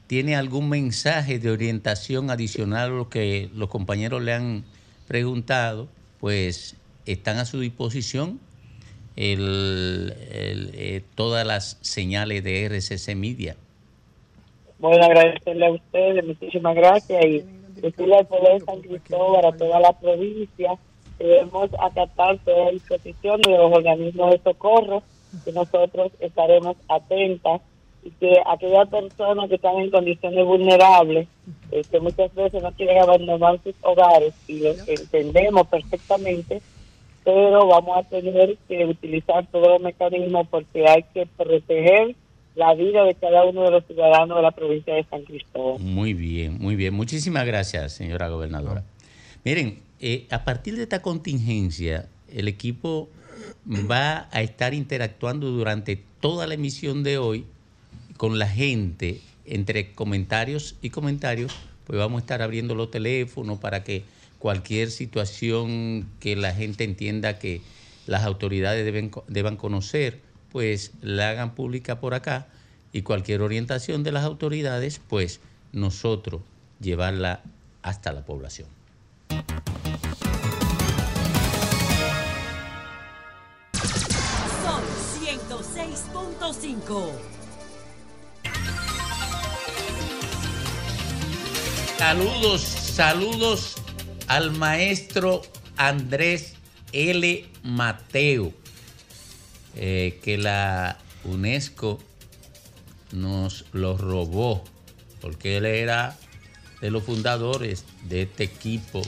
tiene algún mensaje de orientación adicional a lo que los compañeros le han preguntado, pues están a su disposición el- eh, todas las señales de RCC Media. Bueno, agradecerle a ustedes, muchísimas gracias y decirle al de San Cristóbal, a toda la provincia, que debemos acatar toda disposición de los organismos de socorro, que nosotros estaremos atentas y que aquellas personas que están en condiciones vulnerables, eh, que muchas veces no quieren abandonar sus hogares y lo entendemos perfectamente, pero vamos a tener que utilizar todos los mecanismos porque hay que proteger la vida de cada uno de los ciudadanos de la provincia de San Cristóbal. Muy bien, muy bien. Muchísimas gracias, señora gobernadora. Miren, eh, a partir de esta contingencia, el equipo va a estar interactuando durante toda la emisión de hoy con la gente, entre comentarios y comentarios, pues vamos a estar abriendo los teléfonos para que cualquier situación que la gente entienda que las autoridades deben, deban conocer, pues la hagan pública por acá y cualquier orientación de las autoridades, pues nosotros llevarla hasta la población. Son 106.5. Saludos, saludos al maestro Andrés L. Mateo, eh, que la UNESCO nos lo robó, porque él era de los fundadores de este equipo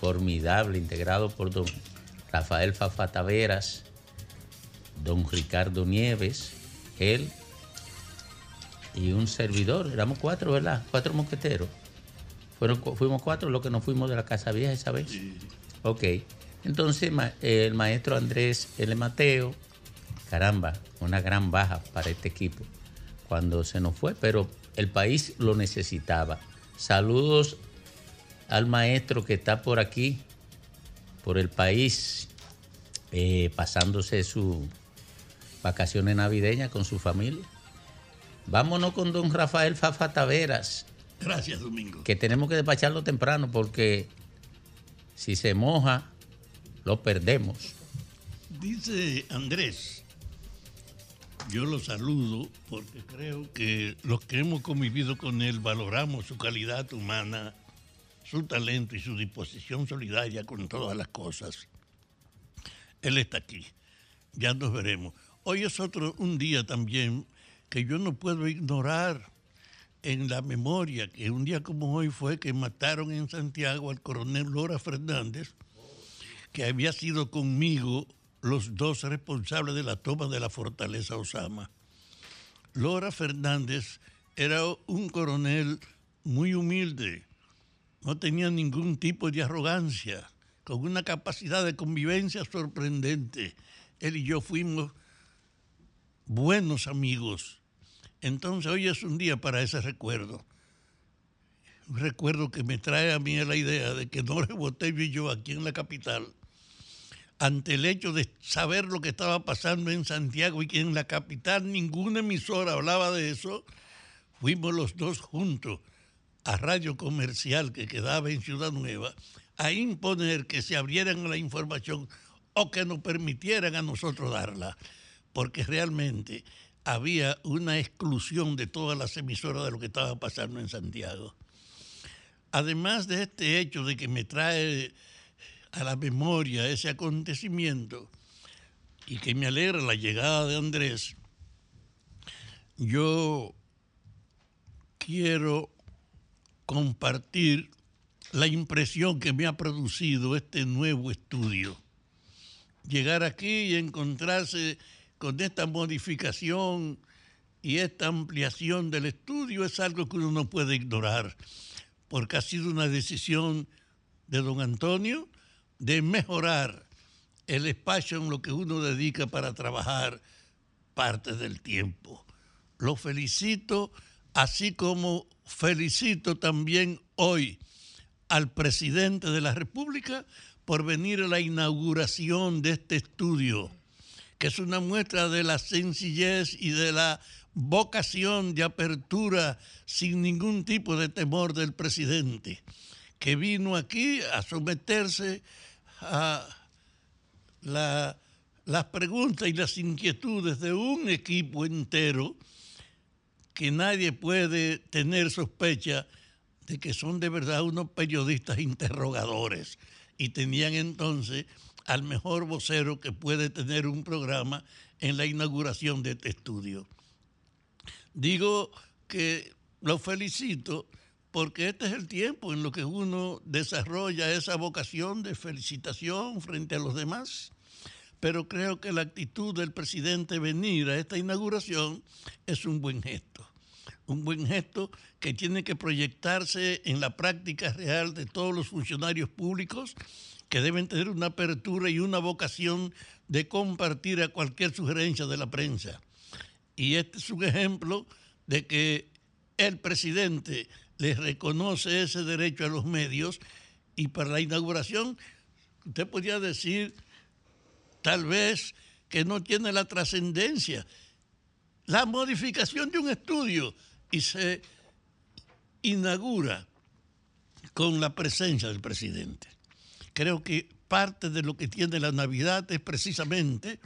formidable, integrado por don Rafael Fafa Taveras, don Ricardo Nieves, él y un servidor, éramos cuatro, ¿verdad? Cuatro mosqueteros. Fueron, fuimos cuatro los que nos fuimos de la Casa Vieja esa vez. Ok. Entonces el maestro Andrés L. Mateo, caramba, una gran baja para este equipo cuando se nos fue, pero el país lo necesitaba. Saludos al maestro que está por aquí, por el país, eh, pasándose sus vacaciones navideñas con su familia. Vámonos con don Rafael Fafa Taveras. Gracias, Domingo. Que tenemos que despacharlo temprano porque si se moja, lo perdemos. Dice Andrés, yo lo saludo porque creo que los que hemos convivido con él valoramos su calidad humana, su talento y su disposición solidaria con todas las cosas. Él está aquí, ya nos veremos. Hoy es otro un día también que yo no puedo ignorar en la memoria que un día como hoy fue que mataron en Santiago al coronel Lora Fernández, que había sido conmigo los dos responsables de la toma de la fortaleza Osama. Lora Fernández era un coronel muy humilde, no tenía ningún tipo de arrogancia, con una capacidad de convivencia sorprendente. Él y yo fuimos buenos amigos. Entonces hoy es un día para ese recuerdo. Un recuerdo que me trae a mí la idea de que Nore Botello y yo aquí en la capital, ante el hecho de saber lo que estaba pasando en Santiago y que en la capital ninguna emisora hablaba de eso, fuimos los dos juntos a Radio Comercial que quedaba en Ciudad Nueva a imponer que se abrieran la información o que nos permitieran a nosotros darla, porque realmente había una exclusión de todas las emisoras de lo que estaba pasando en Santiago. Además de este hecho de que me trae a la memoria ese acontecimiento y que me alegra la llegada de Andrés, yo quiero compartir la impresión que me ha producido este nuevo estudio. Llegar aquí y encontrarse con esta modificación y esta ampliación del estudio es algo que uno no puede ignorar, porque ha sido una decisión de don Antonio de mejorar el espacio en lo que uno dedica para trabajar parte del tiempo. Lo felicito, así como felicito también hoy al presidente de la República por venir a la inauguración de este estudio, es una muestra de la sencillez y de la vocación de apertura sin ningún tipo de temor del presidente, que vino aquí a someterse a la- las preguntas y las inquietudes de un equipo entero que nadie puede tener sospecha de que son de verdad unos periodistas interrogadores. Y tenían entonces al mejor vocero que puede tener un programa en la inauguración de este estudio. Digo que lo felicito porque este es el tiempo en lo que uno desarrolla esa vocación de felicitación frente a los demás. Pero creo que la actitud del presidente venir a esta inauguración es un buen gesto. Un buen gesto que tiene que proyectarse en la práctica real de todos los funcionarios públicos que deben tener una apertura y una vocación de compartir a cualquier sugerencia de la prensa. Y este es un ejemplo de que el presidente le reconoce ese derecho a los medios y para la inauguración usted podría decir tal vez que no tiene la trascendencia. La modificación de un estudio y se inaugura con la presencia del presidente. Creo que parte de lo que tiene la Navidad es precisamente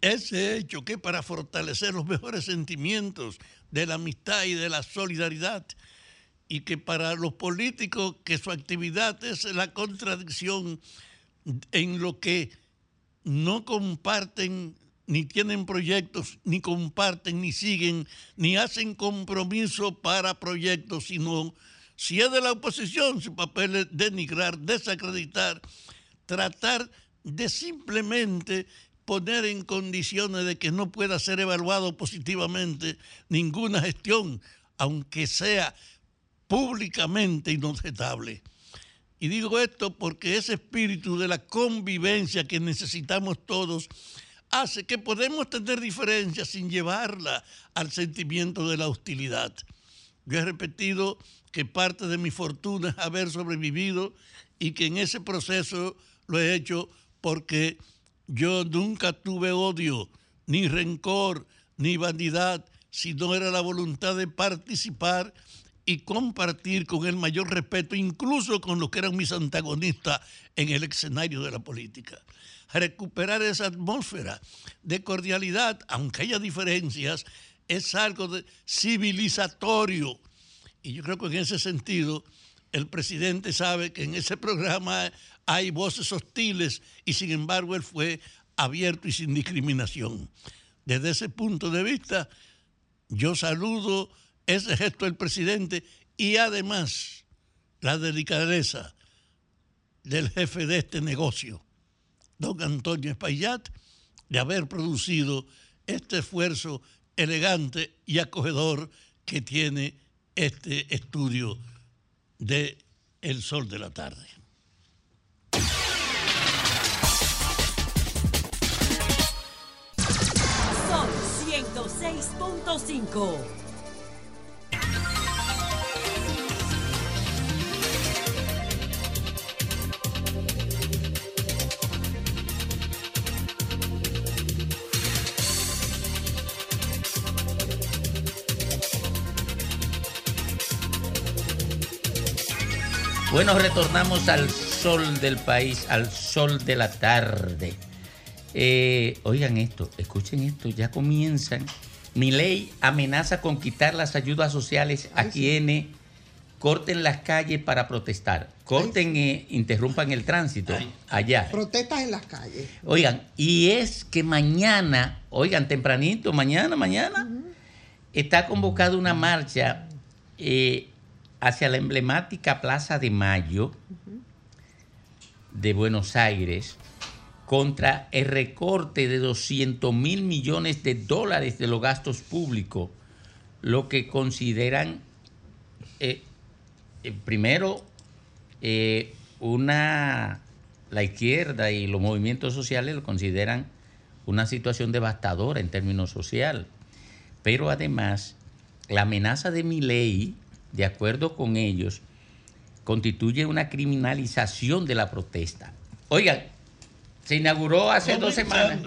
ese hecho que para fortalecer los mejores sentimientos de la amistad y de la solidaridad y que para los políticos que su actividad es la contradicción en lo que no comparten ni tienen proyectos, ni comparten, ni siguen, ni hacen compromiso para proyectos, sino si es de la oposición, su papel es denigrar, desacreditar, tratar de simplemente poner en condiciones de que no pueda ser evaluado positivamente ninguna gestión, aunque sea públicamente inobjetable. Y digo esto porque ese espíritu de la convivencia que necesitamos todos hace que podemos tener diferencias sin llevarla al sentimiento de la hostilidad. Yo he repetido que parte de mi fortuna es haber sobrevivido y que en ese proceso lo he hecho porque yo nunca tuve odio, ni rencor, ni vanidad, sino era la voluntad de participar y compartir con el mayor respeto, incluso con los que eran mis antagonistas en el escenario de la política. Recuperar esa atmósfera de cordialidad, aunque haya diferencias, es algo de civilizatorio. Y yo creo que en ese sentido el presidente sabe que en ese programa hay voces hostiles y sin embargo él fue abierto y sin discriminación. Desde ese punto de vista, yo saludo ese gesto del presidente y además la delicadeza del jefe de este negocio, don Antonio Espaillat, de haber producido este esfuerzo elegante y acogedor que tiene este estudio de El Sol de la Tarde. Son 106.5. Bueno, retornamos al sol del país, al sol de la tarde. Eh, oigan esto, escuchen esto, ya comienzan. Mi ley amenaza con quitar las ayudas sociales a quienes corten las calles para protestar. Corten, eh, interrumpan el tránsito allá. Protestas en las calles. Oigan, y es que mañana, oigan, tempranito, mañana, mañana, está convocada una marcha eh, hacia la emblemática Plaza de Mayo de Buenos Aires contra el recorte de 200 mil millones de dólares de los gastos públicos, lo que consideran, eh, eh, primero, eh, una, la izquierda y los movimientos sociales lo consideran una situación devastadora en términos social. Pero además, la amenaza de mi ley, de acuerdo con ellos, constituye una criminalización de la protesta. Oigan, se inauguró hace dos semanas.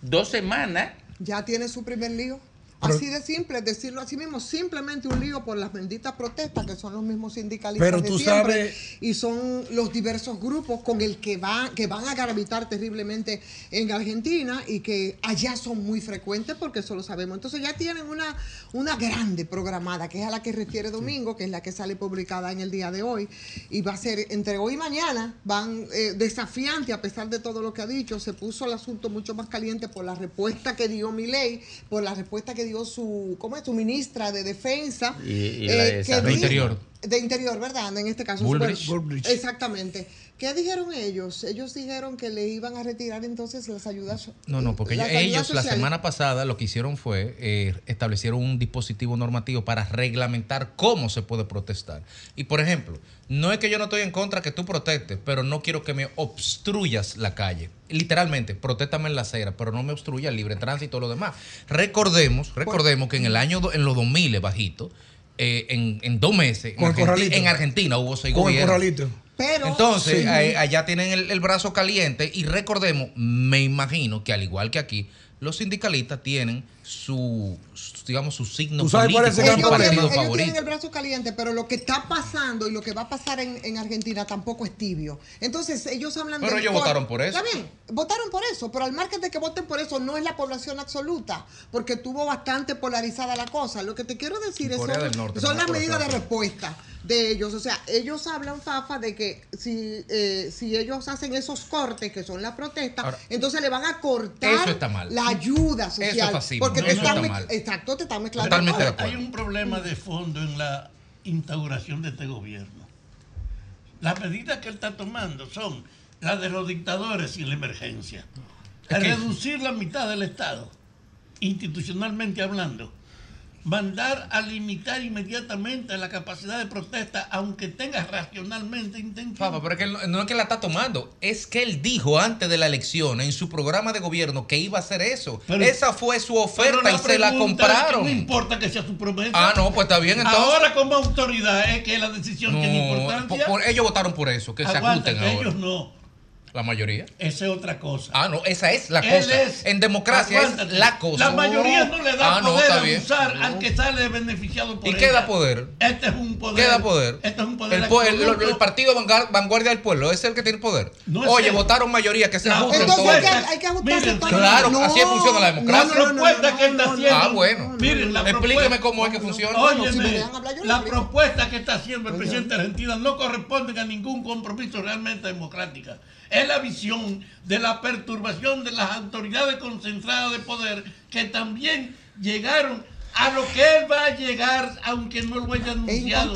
Dos semanas. Ya tiene su primer lío. Así de simple, decirlo así mismo, simplemente un lío por las benditas protestas que son los mismos sindicalistas Pero de tú siempre, sabes- y son los diversos grupos con el que van que van a gravitar terriblemente en Argentina y que allá son muy frecuentes porque eso lo sabemos. Entonces ya tienen una una grande programada que es a la que refiere Domingo, que es la que sale publicada en el día de hoy y va a ser entre hoy y mañana van eh, desafiante a pesar de todo lo que ha dicho, se puso el asunto mucho más caliente por la respuesta que dio Milei, por la respuesta que dio su ¿cómo es? su ministra de defensa Y- y la de que Desarrollo. dijo- Interior. De interior, ¿verdad? En este caso. Bullrich. Bullrich. Exactamente. ¿Qué dijeron ellos? Ellos dijeron que le iban a retirar entonces las ayudas. No, no, porque ellos, la semana pasada lo que hicieron fue eh, establecieron un dispositivo normativo para reglamentar cómo se puede protestar. Y por ejemplo, no es que yo no estoy en contra que tú protestes, pero no quiero que me obstruyas la calle. Literalmente, protéstame en la acera, pero no me obstruya el libre tránsito y todo lo demás. Recordemos, recordemos que en el año, en los 2000 bajito, eh, en, en dos meses, en, Con el Argenti- corralito. en Argentina hubo seis Con el gobiernos. Pero, Entonces, Sí. allá tienen el, el brazo caliente y recordemos, me imagino que al igual que aquí, los sindicalistas tienen su, digamos, su signo ¿Tú sabes cuál es político, el su ellos, gran partido tienen, ellos favorito. tienen el brazo caliente, pero lo que está pasando y lo que va a pasar en, en Argentina tampoco es tibio. Entonces, ellos hablan Pero del ellos votaron por eso. Está bien, votaron por eso, pero al margen de que voten por eso, no es la población absoluta, porque tuvo bastante polarizada la cosa. Lo que te quiero decir es son, Norte, son las medidas de respuesta de ellos. O sea, ellos hablan, Fafa, de que si, eh, si ellos hacen esos cortes, que son la protesta, Ahora, entonces le van a cortar eso está mal. la ayuda Eso social. es porque te está mez- mal. Exacto, te están mezclando. Totalmente de todo. acuerdo. Hay un problema de fondo en la instauración de este gobierno. Las medidas que él está tomando son las de los dictadores sin la emergencia. Es que- reducir la mitad del Estado, institucionalmente hablando. Mandar a limitar inmediatamente la capacidad de protesta, aunque tenga racionalmente intención. Fafa, pero es que no, no es que la está tomando, es que él dijo antes de la elección en su programa de gobierno que iba a hacer eso. Pero- Esa fue su oferta y se la pregunta es que compraron. No importa que sea su promesa. Ah, no, pues está bien entonces. Ahora como autoridad es que la decisión tiene No, importancia. por- por- ellos votaron por eso, que se ajusten ahora. ellos no. La mayoría. Esa es otra cosa. Ah, no, esa es la Él cosa. es- en democracia aguántate, es la cosa. La mayoría no le da Ah, no, poder a usar al que sale beneficiado por ¿Y qué da poder? Este es un poder. ¿Qué da poder? Este es un poder. El, po- el- absoluto. el partido vanguard- vanguardia del pueblo es el que tiene poder. No es Oye, él. votaron mayoría que se ajusten Entonces hay que, hay que ajustarse. Claro, No, así funciona la democracia. La propuesta que está haciendo. Ah, bueno. Miren, Explíqueme cómo es que funciona. Óyeme, la propuesta que está haciendo el presidente de Argentina no corresponde a ningún compromiso realmente democrático. Es la visión de la perturbación de las autoridades concentradas de poder que también llegaron a lo que él va a llegar, aunque no lo haya anunciado,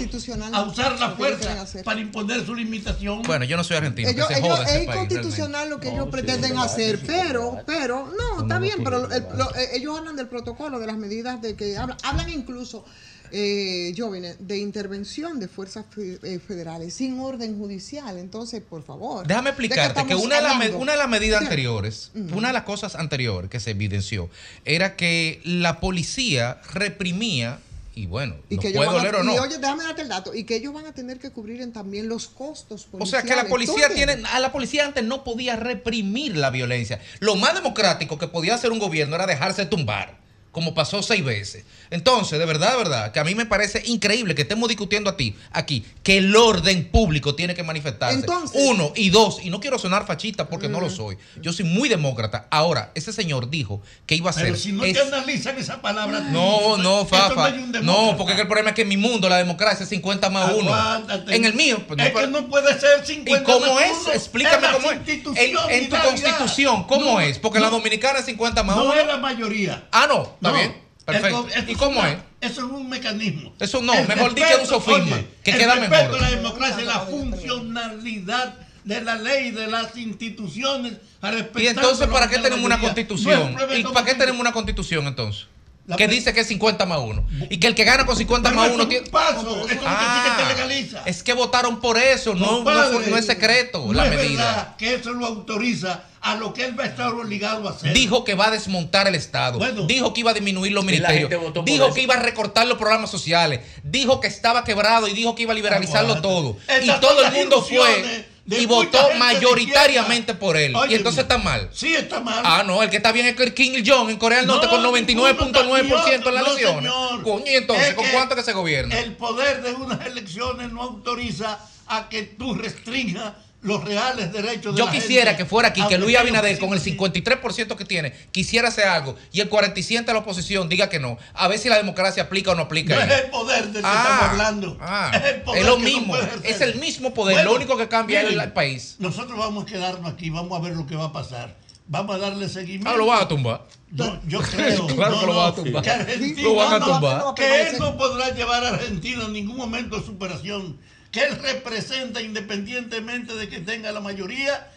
a usar la fuerza para imponer su limitación. Bueno, yo no soy argentino, Ellos, que se ellos- joda es país. inconstitucional lo que ellos pretenden hacer, pero, pero, no, está bien, pero el- lo- eh, ellos hablan del protocolo, de las medidas de que hablan, hablan incluso, eh, jóvenes, de intervención de fuerzas eh, federales sin orden judicial. Entonces, por favor. Déjame ¿de qué explicarte que una de, las, una de las medidas anteriores, una de las cosas anteriores que se evidenció, era que la policía reprimía, y bueno, Y que puede a- doler o no. y oye, déjame darte el dato, y que ellos van a tener que cubrir en también los costos O sea que la policiales. policía ¿Tú tiene, a la policía antes no podía reprimir la violencia. Lo más democrático que podía hacer un gobierno era dejarse tumbar, como pasó seis veces. Entonces, de verdad, de verdad, que a mí me parece increíble que estemos discutiendo a ti, aquí, que el orden público tiene que manifestarse. Entonces- Uno y dos, y no quiero sonar fachista porque no lo soy. Yo soy muy demócrata. Ahora, ese señor dijo que iba a ser. Pero si no es- te analizan esa palabra. no, no, Fafa. no. No, porque el problema es que en mi mundo la democracia es 50 más 1. Aguántate. En el mío, pues, es que no puede ser 50 ¿Y cómo más es? uno. Explícame cómo es. En, tu constitución, ¿cómo No, es? Porque no. la dominicana es 50 más No 1. es la mayoría. Ah, no, está No. bien. Perfecto. El ¿Y cómo una- es? Eso es un mecanismo. Eso no, El mejor di que es un sofisma, oye, que el queda respeto mejor. a la democracia la funcionalidad de la ley, de las instituciones, a respetar Y entonces, ¿para qué tenemos una constitución? No ¿Y para qué tenemos una constitución entonces? La Que dice que es 50 más 1. Y que el que gana con 50 Pero más eso 1 es tiene. paso, eso que te legaliza. Es que votaron por eso, no, no, es secreto no la es medida. verdad que eso lo autoriza a lo que él va a estar obligado a hacer. Dijo que va a desmontar el Estado. dijo que iba a disminuir los ministerios. Dijo eso. que iba a recortar los programas sociales. Dijo que estaba quebrado y dijo que iba a liberalizarlo todo. Estas y todo el mundo fue de y votó mayoritariamente por él. Y entonces está mal. Sí, está mal. Ah, no, el que está bien es que Kim Il-jong en Corea del Norte No, con 99.9% en las no, elecciones. Coño, y entonces, Es ¿con cuánto que se gobierna? El poder de unas elecciones no autoriza a que tú restringas los reales derechos de Yo la quisiera gente, que fuera aquí, que Luis Abinader, con el 53% que tiene, quisiera hacer algo y el 47% de la oposición diga que no. A ver si la democracia aplica o no aplica. No es el poder del que Ah, estamos hablando. ah, es el poder es lo no mismo, es el mismo poder, Bueno, lo único que cambia es el país. Nosotros vamos a quedarnos aquí, vamos a ver lo que va a pasar. Vamos a darle seguimiento. Ah, lo van a tumbar. No, yo creo. Claro no, que lo van a tumbar. que Argentina Lo van a no- tumbar. Que él no podrá llevar a Argentina en ningún momento a superación. Que él representa, independientemente de que tenga la mayoría,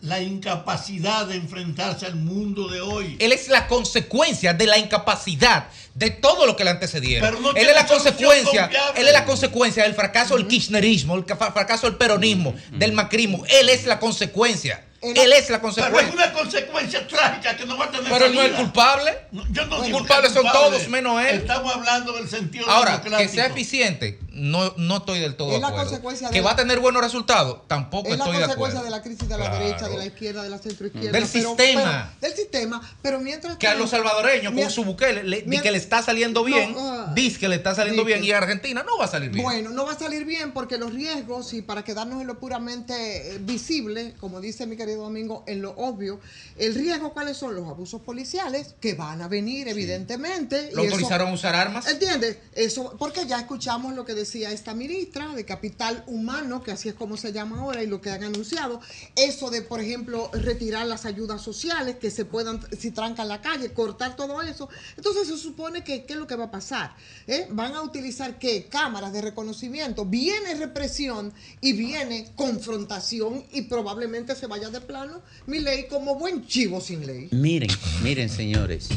la incapacidad de enfrentarse al mundo de hoy. Él es la consecuencia de la incapacidad de todo lo que le antecedieron. Pero no él tiene es la consecuencia, confiable. él es la consecuencia del fracaso del kirchnerismo, el ca- fracaso del peronismo, del macrismo. Él es la consecuencia. Él es la Pero es consecuencia. una consecuencia trágica que no va a tener Pero él no es culpable. Yo no Los digo culpables es son culpable. todos menos él. Estamos hablando del sentido Ahora, que sea eficiente, no, no estoy del todo Es de la acuerdo. consecuencia Que de- va a tener buenos resultados, tampoco Es la estoy de consecuencia acuerdo. de la crisis de la Claro. derecha, de la izquierda, de la centroizquierda. Del pero- sistema. pero- del sistema. Pero mientras Que a los salvadoreños, con su Bukele, le, que le está saliendo bien, No, ah, dice que le está saliendo bien, que- y a Argentina no va a salir bien. Bueno, no va a salir bien porque los riesgos, y para quedarnos en lo puramente eh, visible, como dice mi querido Domingo, en lo obvio, el riesgo, ¿cuáles son? Los abusos policiales que van a venir, evidentemente. ¿Lo y eso- autorizaron a usar armas? ¿Entiendes? Eso, porque ya escuchamos lo que decía esta ministra de capital humano, que así es como se llama ahora, y lo que han anunciado. Eso de, por ejemplo, retirar las ayudas sociales, que se puedan, si trancan la calle, cortar todo eso. Entonces se supone que, ¿qué es lo que va a pasar? ¿Eh? Van a utilizar, ¿qué? Cámaras de reconocimiento. Viene represión y viene confrontación y probablemente se vaya de plano mi ley como buen chivo sin ley. Miren, miren, señores.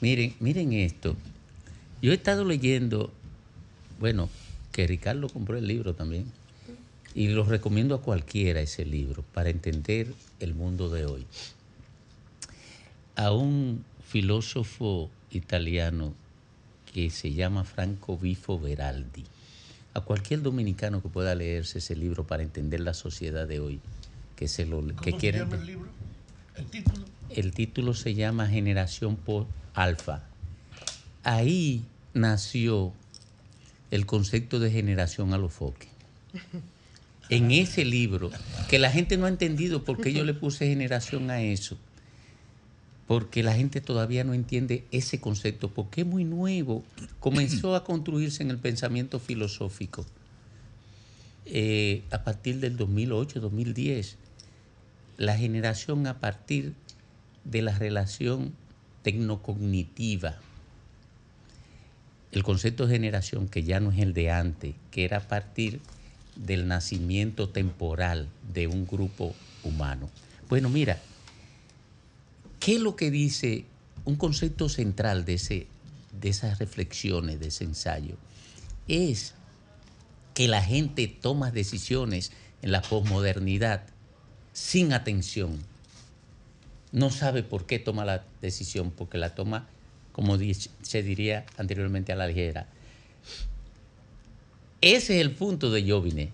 Miren, miren esto. Yo he estado leyendo, bueno, que Ricardo compró el libro también. Y lo recomiendo a cualquiera ese libro para entender el mundo de hoy. A un filósofo italiano que se llama Franco Bifo Veraldi. A cualquier dominicano que pueda leerse ese libro para entender la sociedad de hoy, que se lo que ¿Cómo se quieren llama el libro? ¿El título? el título se llama Generación por Alfa. Ahí nació el concepto de generación a los foques. En ese libro, que la gente no ha entendido por qué yo le puse generación a eso. Porque la gente todavía no entiende ese concepto, porque es muy nuevo. Comenzó a construirse en el pensamiento filosófico eh, a partir del 2008, 2010 la generación a partir de la relación tecnocognitiva. El concepto de generación que ya no es el de antes, que era a partir del nacimiento temporal de un grupo humano. Bueno, mira, ¿qué es lo que dice un concepto central de, ese, de esas reflexiones, de ese ensayo? Es que la gente toma decisiones en la posmodernidad sin atención. No sabe por qué toma la decisión, porque la toma, como se diría anteriormente, a la ligera. Ese es el punto de Jovine.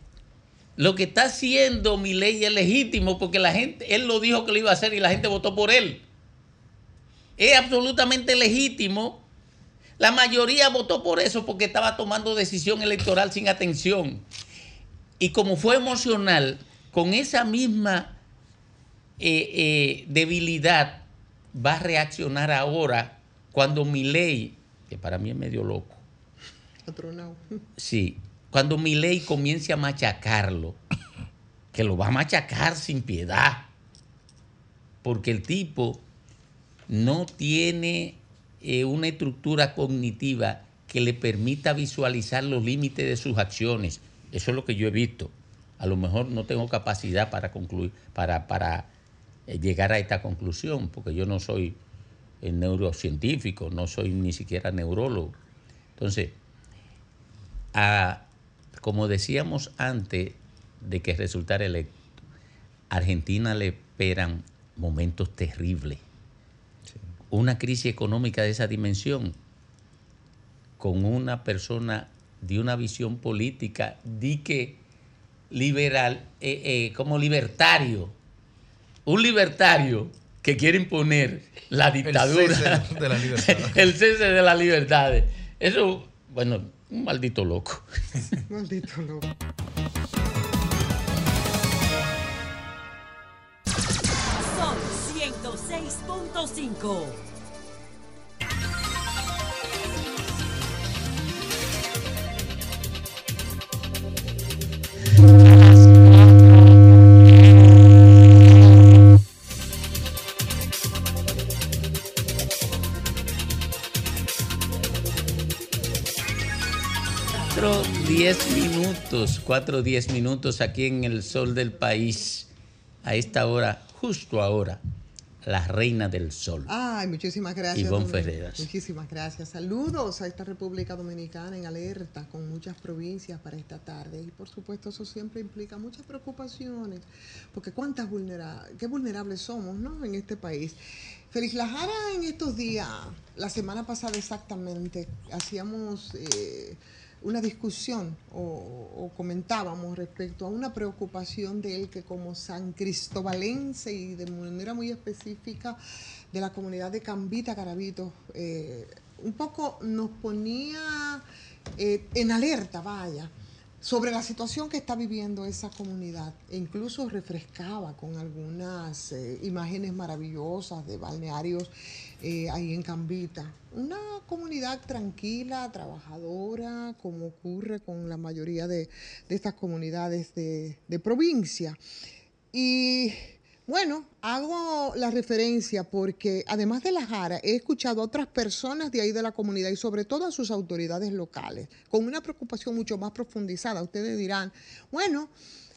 Lo que está haciendo mi ley es legítimo porque la gente, él lo dijo que lo iba a hacer y la gente votó por él. Es absolutamente legítimo. La mayoría votó por eso porque estaba tomando decisión electoral sin atención. Y como fue emocional, con esa misma eh, eh, debilidad va a reaccionar ahora cuando mi ley, que para mí es medio loco, Atronado. Sí, cuando mi ley comience a machacarlo, que lo va a machacar sin piedad, porque el tipo no tiene eh, una estructura cognitiva que le permita visualizar los límites de sus acciones. Eso es lo que yo he visto. A lo mejor no tengo capacidad para concluir, para, para eh, llegar a esta conclusión, porque yo no soy eh, neurocientífico, no soy ni siquiera neurólogo. Entonces, a- como decíamos antes de que resultara electo, a Argentina le esperan momentos terribles. Una crisis económica de esa dimensión, con una persona de una visión política, di que liberal, eh, eh, como libertario, un libertario que quiere imponer la dictadura, cese de las libertades. el cese de las libertades. Eso, bueno, un maldito loco. Maldito loco. Sol 106.5. exactos, 4 o 10 minutos aquí en el sol del país, a esta hora, justo ahora, la reina del sol. Ay, muchísimas gracias. Ivonne Ferreras. Muchísimas gracias. Saludos a esta República Dominicana en alerta con muchas provincias para esta tarde. Y por supuesto eso siempre implica muchas preocupaciones, porque cuántas vulnera qué vulnerables somos ¿no? en este país. Feliz La Jara en estos días, la semana pasada exactamente, hacíamos... Eh, una discusión o, comentábamos respecto a una preocupación de él que como san cristobalense y de manera muy específica de la comunidad de Cambita Garavito, eh, un poco nos ponía eh, en alerta, vaya, sobre la situación que está viviendo esa comunidad e incluso refrescaba con algunas eh, imágenes maravillosas de balnearios eh, ahí en Cambita. Una comunidad tranquila, trabajadora, como ocurre con la mayoría de, de estas comunidades de, de provincia. Y bueno, hago la referencia porque además de la Jara, he escuchado a otras personas de ahí de la comunidad y sobre todo a sus autoridades locales, con una preocupación mucho más profundizada. Ustedes dirán, bueno,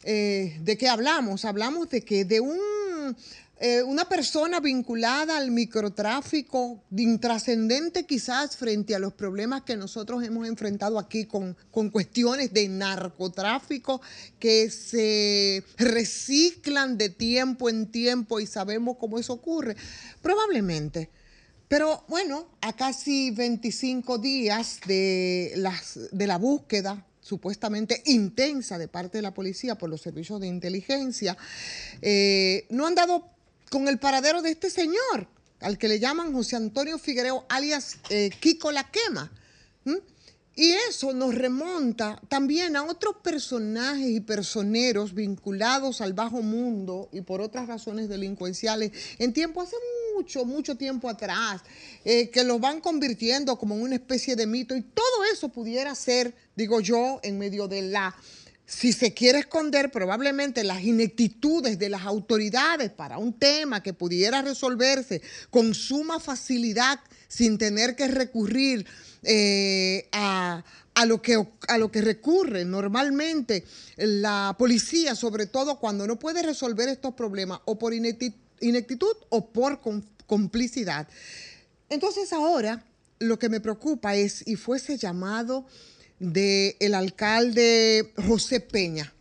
eh, ¿de qué hablamos? Hablamos de que de un, eh, una persona vinculada al microtráfico, de intrascendente quizás frente a los problemas que nosotros hemos enfrentado aquí con, con cuestiones de narcotráfico que se reciclan de tiempo en tiempo y sabemos cómo eso ocurre. Probablemente. Pero bueno, a casi 25 días de, las, de la búsqueda supuestamente intensa de parte de la policía por los servicios de inteligencia, eh, no han dado con el paradero de este señor, al que le llaman José Antonio Figuereo, alias eh, Kiko La Quema. Y eso nos remonta también a otros personajes y personeros vinculados al bajo mundo y por otras razones delincuenciales en tiempo, hace mucho, mucho tiempo atrás, eh, que los van convirtiendo como en una especie de mito y todo eso pudiera ser, digo yo, en medio de la si se quiere esconder probablemente las ineptitudes de las autoridades para un tema que pudiera resolverse con suma facilidad sin tener que recurrir eh, a, a lo que, a lo que recurre normalmente la policía, sobre todo cuando no puede resolver estos problemas o por inepti- ineptitud o por com- complicidad. Entonces ahora lo que me preocupa es, y fue ese llamado del alcalde José Peña,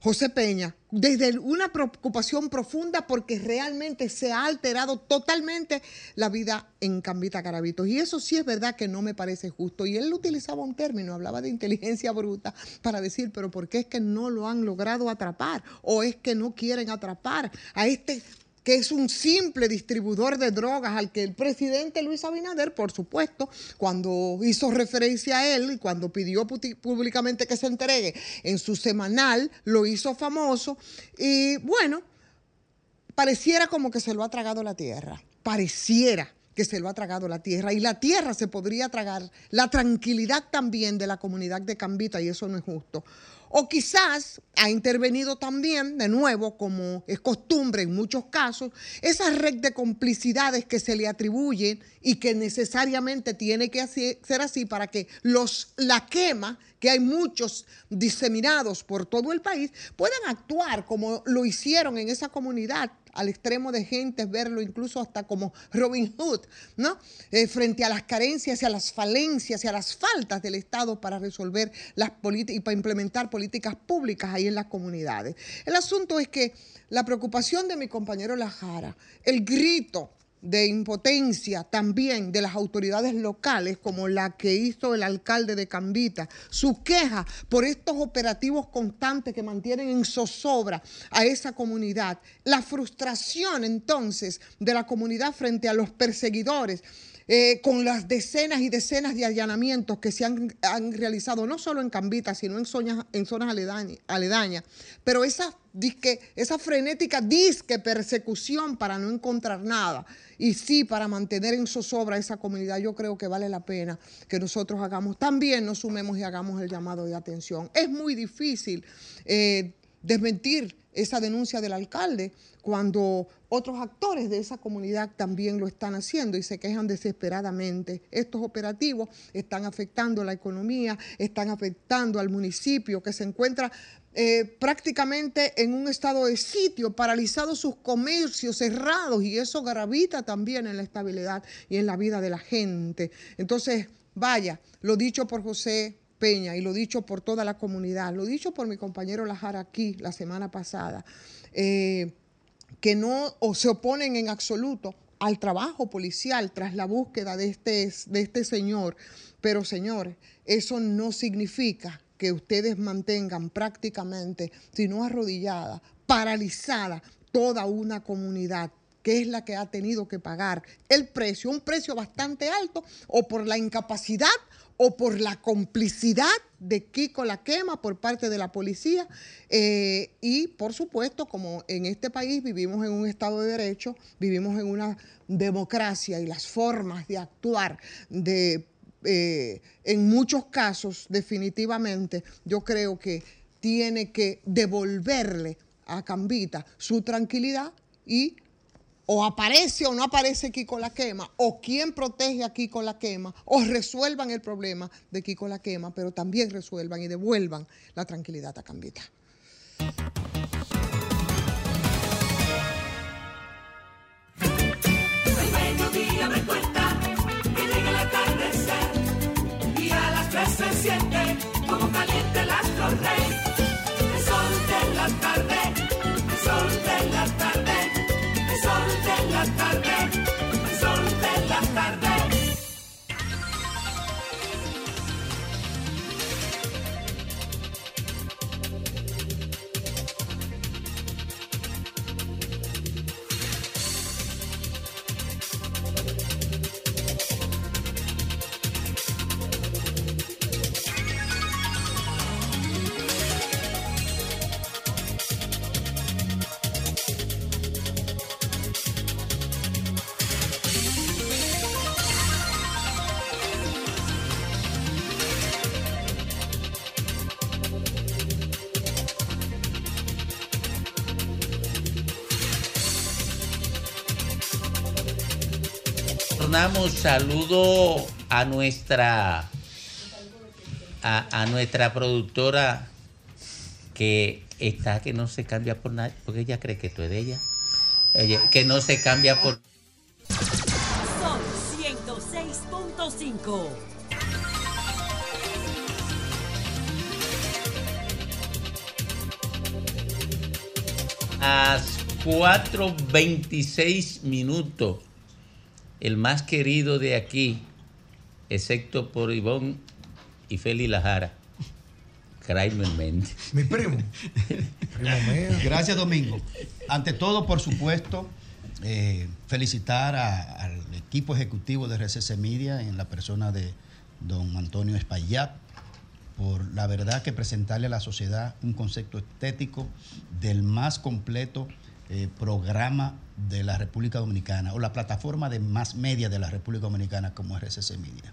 José Peña, desde una preocupación profunda porque realmente se ha alterado totalmente la vida en Cambita Carabitos. Y eso sí es verdad que no me parece justo. Y él utilizaba un término, hablaba de inteligencia bruta para decir, pero ¿por qué es que no lo han logrado atrapar? ¿O es que no quieren atrapar a este que es un simple distribuidor de drogas al que el presidente Luis Abinader, por supuesto, cuando hizo referencia a él y cuando pidió públicamente que se entregue en su semanal, lo hizo famoso. Y bueno, pareciera como que se lo ha tragado la tierra. Pareciera que se lo ha tragado la tierra. Y la tierra se podría tragar la tranquilidad también de la comunidad de Cambita y eso no es justo. O quizás ha intervenido también, de nuevo, como es costumbre en muchos casos, esa red de complicidades que se le atribuyen y que necesariamente tiene que ser así para que los la quema, que hay muchos diseminados por todo el país, puedan actuar como lo hicieron en esa comunidad al extremo de gente verlo incluso hasta como Robin Hood, ¿no? Eh, frente a las carencias y a las falencias y a las faltas del Estado para resolver las políticas y para implementar políticas públicas ahí en las comunidades. El asunto es que la preocupación de mi compañero Lajara, el grito de impotencia también de las autoridades locales, como la que hizo el alcalde de Cambita, su queja por estos operativos constantes que mantienen en zozobra a esa comunidad, la frustración entonces de la comunidad frente a los perseguidores. Eh, con las decenas y decenas de allanamientos que se han, han realizado, no solo en Cambita, sino en zonas, en zonas aledañas, aledañas. Pero esa, disque, esa frenética disque persecución para no encontrar nada y sí para mantener en zozobra esa comunidad, yo creo que vale la pena que nosotros hagamos, también nos sumemos y hagamos el llamado de atención. Es muy difícil eh, desmentir esa denuncia del alcalde cuando otros actores de esa comunidad también lo están haciendo y se quejan desesperadamente. Estos operativos están afectando la economía, están afectando al municipio que se encuentra eh, prácticamente en un estado de sitio, paralizados sus comercios cerrados y eso gravita también en la estabilidad y en la vida de la gente. Entonces, vaya, lo dicho por José Peña y lo dicho por toda la comunidad, lo dicho por mi compañero Lajara aquí la semana pasada, eh, que no o se oponen en absoluto al trabajo policial tras la búsqueda de este, de este señor. Pero señores, eso no significa que ustedes mantengan prácticamente, si no arrodillada, paralizada toda una comunidad que es la que ha tenido que pagar el precio, un precio bastante alto, o por la incapacidad o por la complicidad de Kiko La Quema por parte de la policía. eh, y por supuesto, como en este país vivimos en un Estado de Derecho, vivimos en una democracia y las formas de actuar de eh, en muchos casos, definitivamente, yo creo que tiene que devolverle a Cambita su tranquilidad y o aparece o no aparece Kiko la quema, o quién protege a Kiko la quema, o resuelvan el problema de Kiko la quema, pero también resuelvan y devuelvan la tranquilidad a Cambita. Al mediodía me cuenta saludo a nuestra a, a nuestra productora que está que no se cambia por nadie, porque ella cree que tú es de ella. Ella, que no se cambia por Son 106.5. las 4.26 minutos. El más querido de aquí, excepto por Ivón y Feli Lajara. Kramer Méndez. Mi primo. Gracias, Domingo. Ante todo, por supuesto, eh, felicitar a- al equipo ejecutivo de RCC Media en la persona de don Antonio Espaillat por la verdad que presentarle a la sociedad un concepto estético del más completo eh, programa de la República Dominicana o la plataforma de más media de la República Dominicana como RCC Media.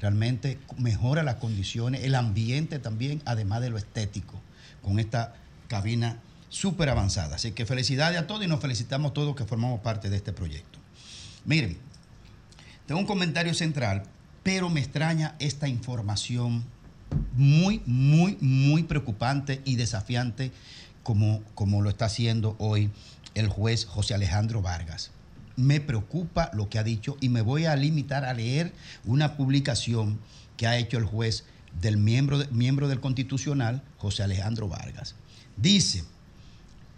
Realmente mejora las condiciones, el ambiente también, además de lo estético, con esta cabina súper avanzada. Así que felicidades a todos y nos felicitamos todos que formamos parte de este proyecto. Miren, tengo un comentario central, pero me extraña esta información muy, muy, muy preocupante y desafiante como, como lo está haciendo hoy el juez José Alejandro Vargas. Me preocupa lo que ha dicho y me voy a limitar a leer una publicación que ha hecho el juez del miembro, miembro del Constitucional, José Alejandro Vargas. Dice,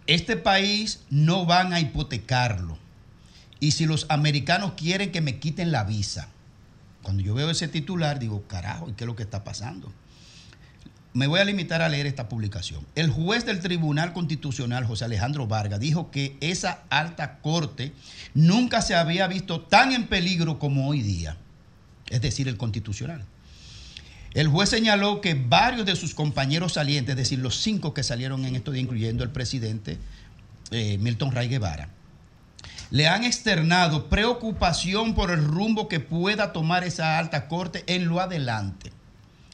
este país no van a hipotecarlo. Y si los americanos quieren que me quiten la visa, cuando yo veo ese titular, digo, carajo, ¿y qué es lo que está pasando? Me voy a limitar a leer esta publicación. El juez del Tribunal Constitucional, José Alejandro Vargas, dijo que esa alta corte nunca se había visto tan en peligro como hoy día, es decir, el Constitucional. El juez señaló que varios de sus compañeros salientes, es decir, los cinco que salieron en estos días, incluyendo el presidente eh, Milton Ray Guevara, le han externado preocupación por el rumbo que pueda tomar esa alta corte en lo adelante.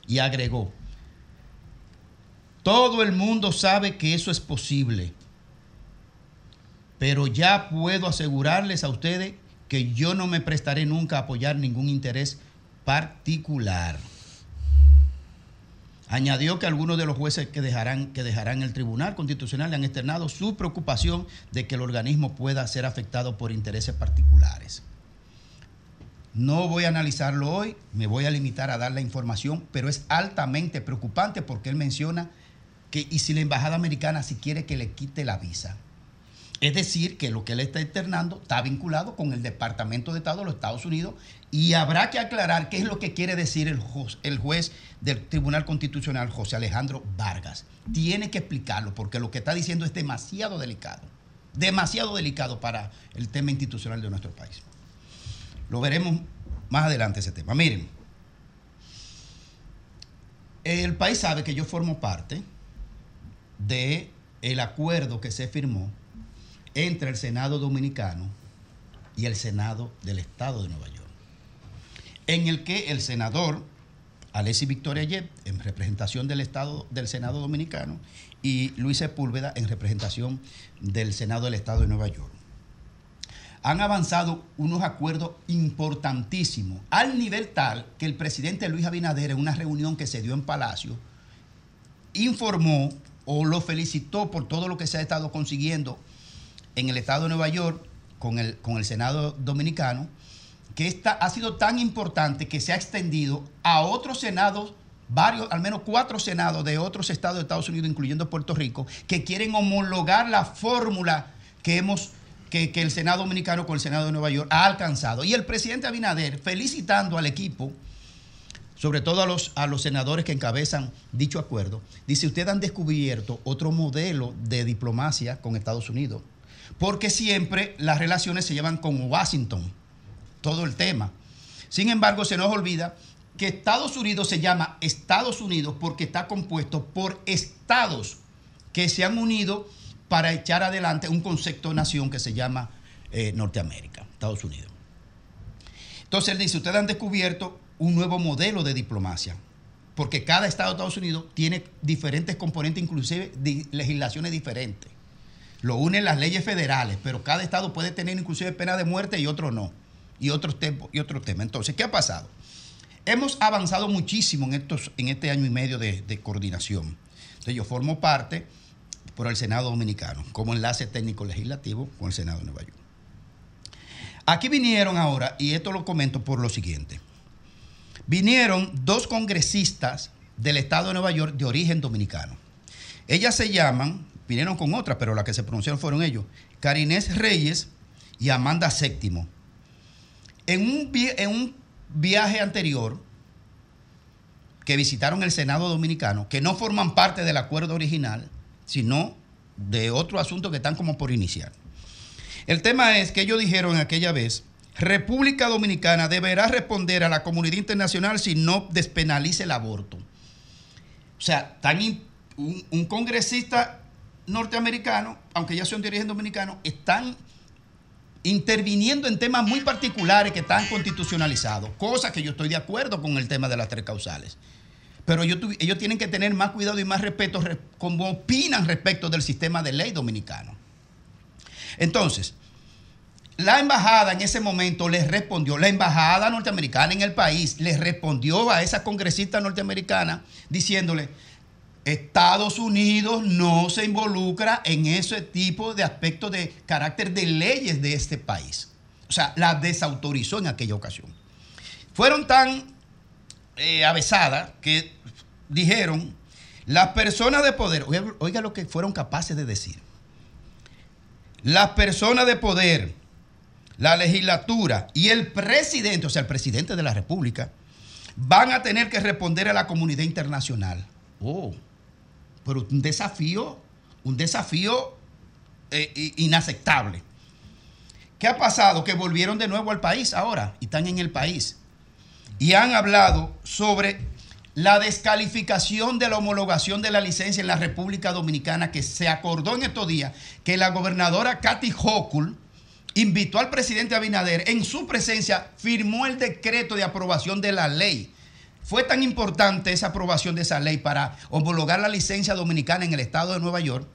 Y agregó, todo el mundo sabe que eso es posible, pero ya puedo asegurarles a ustedes que yo no me prestaré nunca a apoyar ningún interés particular. Añadió que algunos de los jueces que dejarán, que dejarán el Tribunal Constitucional le han externado su preocupación de que el organismo pueda ser afectado por intereses particulares. No voy a analizarlo hoy, me voy a limitar a dar la información, pero es altamente preocupante porque él menciona y si la embajada americana si quiere que le quite la visa. Es decir, que lo que él está externando está vinculado con el Departamento de Estado de los Estados Unidos y habrá que aclarar qué es lo que quiere decir el juez del Tribunal Constitucional, José Alejandro Vargas. Tiene que explicarlo porque lo que está diciendo es demasiado delicado, demasiado delicado para el tema institucional de nuestro país. Lo veremos más adelante ese tema. Miren, el país sabe que yo formo parte de el acuerdo que se firmó entre el Senado Dominicano y el Senado del Estado de Nueva York, en el que el senador Alessi Victoria Yep, en representación del Estado del Senado Dominicano, y Luis Sepúlveda, en representación del Senado del Estado de Nueva York, han avanzado unos acuerdos importantísimos, al nivel tal que el presidente Luis Abinader, en una reunión que se dio en Palacio, informó o lo felicitó por todo lo que se ha estado consiguiendo en el estado de Nueva York con el, con el Senado dominicano, que esta ha sido tan importante que se ha extendido a otros senados, varios, al menos cuatro senados de otros estados de Estados Unidos, incluyendo Puerto Rico, que quieren homologar la fórmula que hemos que, que el Senado Dominicano con el Senado de Nueva York ha alcanzado. Y el presidente Abinader, felicitando al equipo, sobre todo a los, a los senadores que encabezan dicho acuerdo, dice, ustedes han descubierto otro modelo de diplomacia con Estados Unidos, porque siempre las relaciones se llevan con Washington, todo el tema. Sin embargo, se nos olvida que Estados Unidos se llama Estados Unidos porque está compuesto por estados que se han unido para echar adelante un concepto de nación que se llama eh, Norteamérica, Estados Unidos. Entonces él dice, ustedes han descubierto un nuevo modelo de diplomacia, porque cada estado de Estados Unidos tiene diferentes componentes, inclusive legislaciones diferentes. Lo unen las leyes federales, pero cada estado puede tener inclusive pena de muerte y otro no, y otros. Y otros temas. Entonces, ¿qué ha pasado? hemos avanzado muchísimo en, estos, en este año y medio de, de coordinación. Entonces yo formo parte por el Senado Dominicano, como enlace técnico legislativo con el Senado de Nueva York. Aquí vinieron ahora, y esto lo comento por lo siguiente. Vinieron dos congresistas del estado de Nueva York de origen dominicano. Ellas se llaman, vinieron con otras, pero las que se pronunciaron fueron ellos, Carinés Reyes y Amanda Séptimo. En un, en un viaje anterior que visitaron el Senado Dominicano, que no forman parte del acuerdo original, sino de otro asunto que están como por iniciar. El tema es que ellos dijeron aquella vez, República Dominicana deberá responder a la comunidad internacional si no despenaliza el aborto. O sea, tan un, un congresista norteamericano, aunque ya son de origen dominicano, están interviniendo en temas muy particulares que están constitucionalizados, cosa que yo estoy de acuerdo con el tema de las tres causales. Pero ellos, ellos tienen que tener más cuidado y más respeto re- como opinan respecto del sistema de ley dominicano. Entonces, la embajada en ese momento les respondió, la embajada norteamericana en el país les respondió a esa congresista norteamericana diciéndole, Estados Unidos no se involucra en ese tipo de aspectos de carácter de leyes de este país. O sea, la desautorizó en aquella ocasión. Fueron tan eh, avesadas que dijeron, las personas de poder, oiga, oiga lo que fueron capaces de decir, las personas de poder, la legislatura y el presidente, o sea, el presidente de la República, van a tener que responder a la comunidad internacional. Oh, pero un desafío, un desafío eh, inaceptable. ¿Qué ha pasado? Que volvieron de nuevo al país ahora y están en el país. Y han hablado sobre la descalificación de la homologación de la licencia en la República Dominicana que se acordó en estos días que la gobernadora Kathy Hochul invitó al presidente Abinader, en su presencia firmó el decreto de aprobación de la ley. Fue tan importante esa aprobación de esa ley para homologar la licencia dominicana en el estado de Nueva York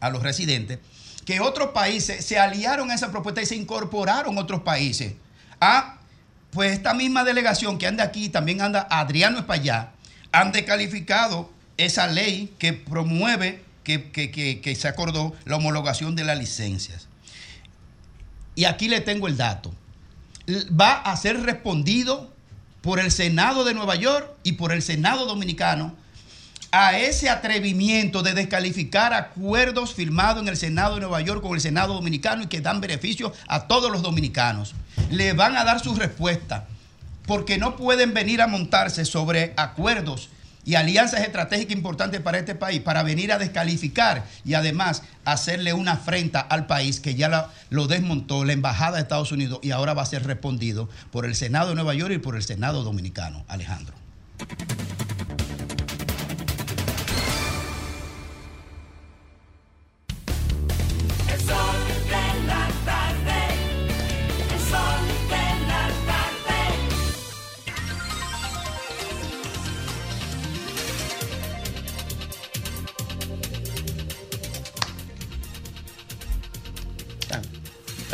a los residentes, que otros países se aliaron a esa propuesta y se incorporaron otros países a pues esta misma delegación que anda aquí, también anda Adriano Espaillá, han descalificado esa ley que promueve, que- que- que se acordó la homologación de las licencias. Y aquí le tengo el dato. Va a ser respondido por el Senado de Nueva York y por el Senado Dominicano a ese atrevimiento de descalificar acuerdos firmados en el Senado de Nueva York con el Senado Dominicano y que dan beneficio a todos los dominicanos. Le van a dar su respuesta porque no pueden venir a montarse sobre acuerdos y alianzas estratégicas importantes para este país para venir a descalificar y además hacerle una afrenta al país que ya lo desmontó la Embajada de Estados Unidos y ahora va a ser respondido por el Senado de Nueva York y por el Senado Dominicano. Alejandro.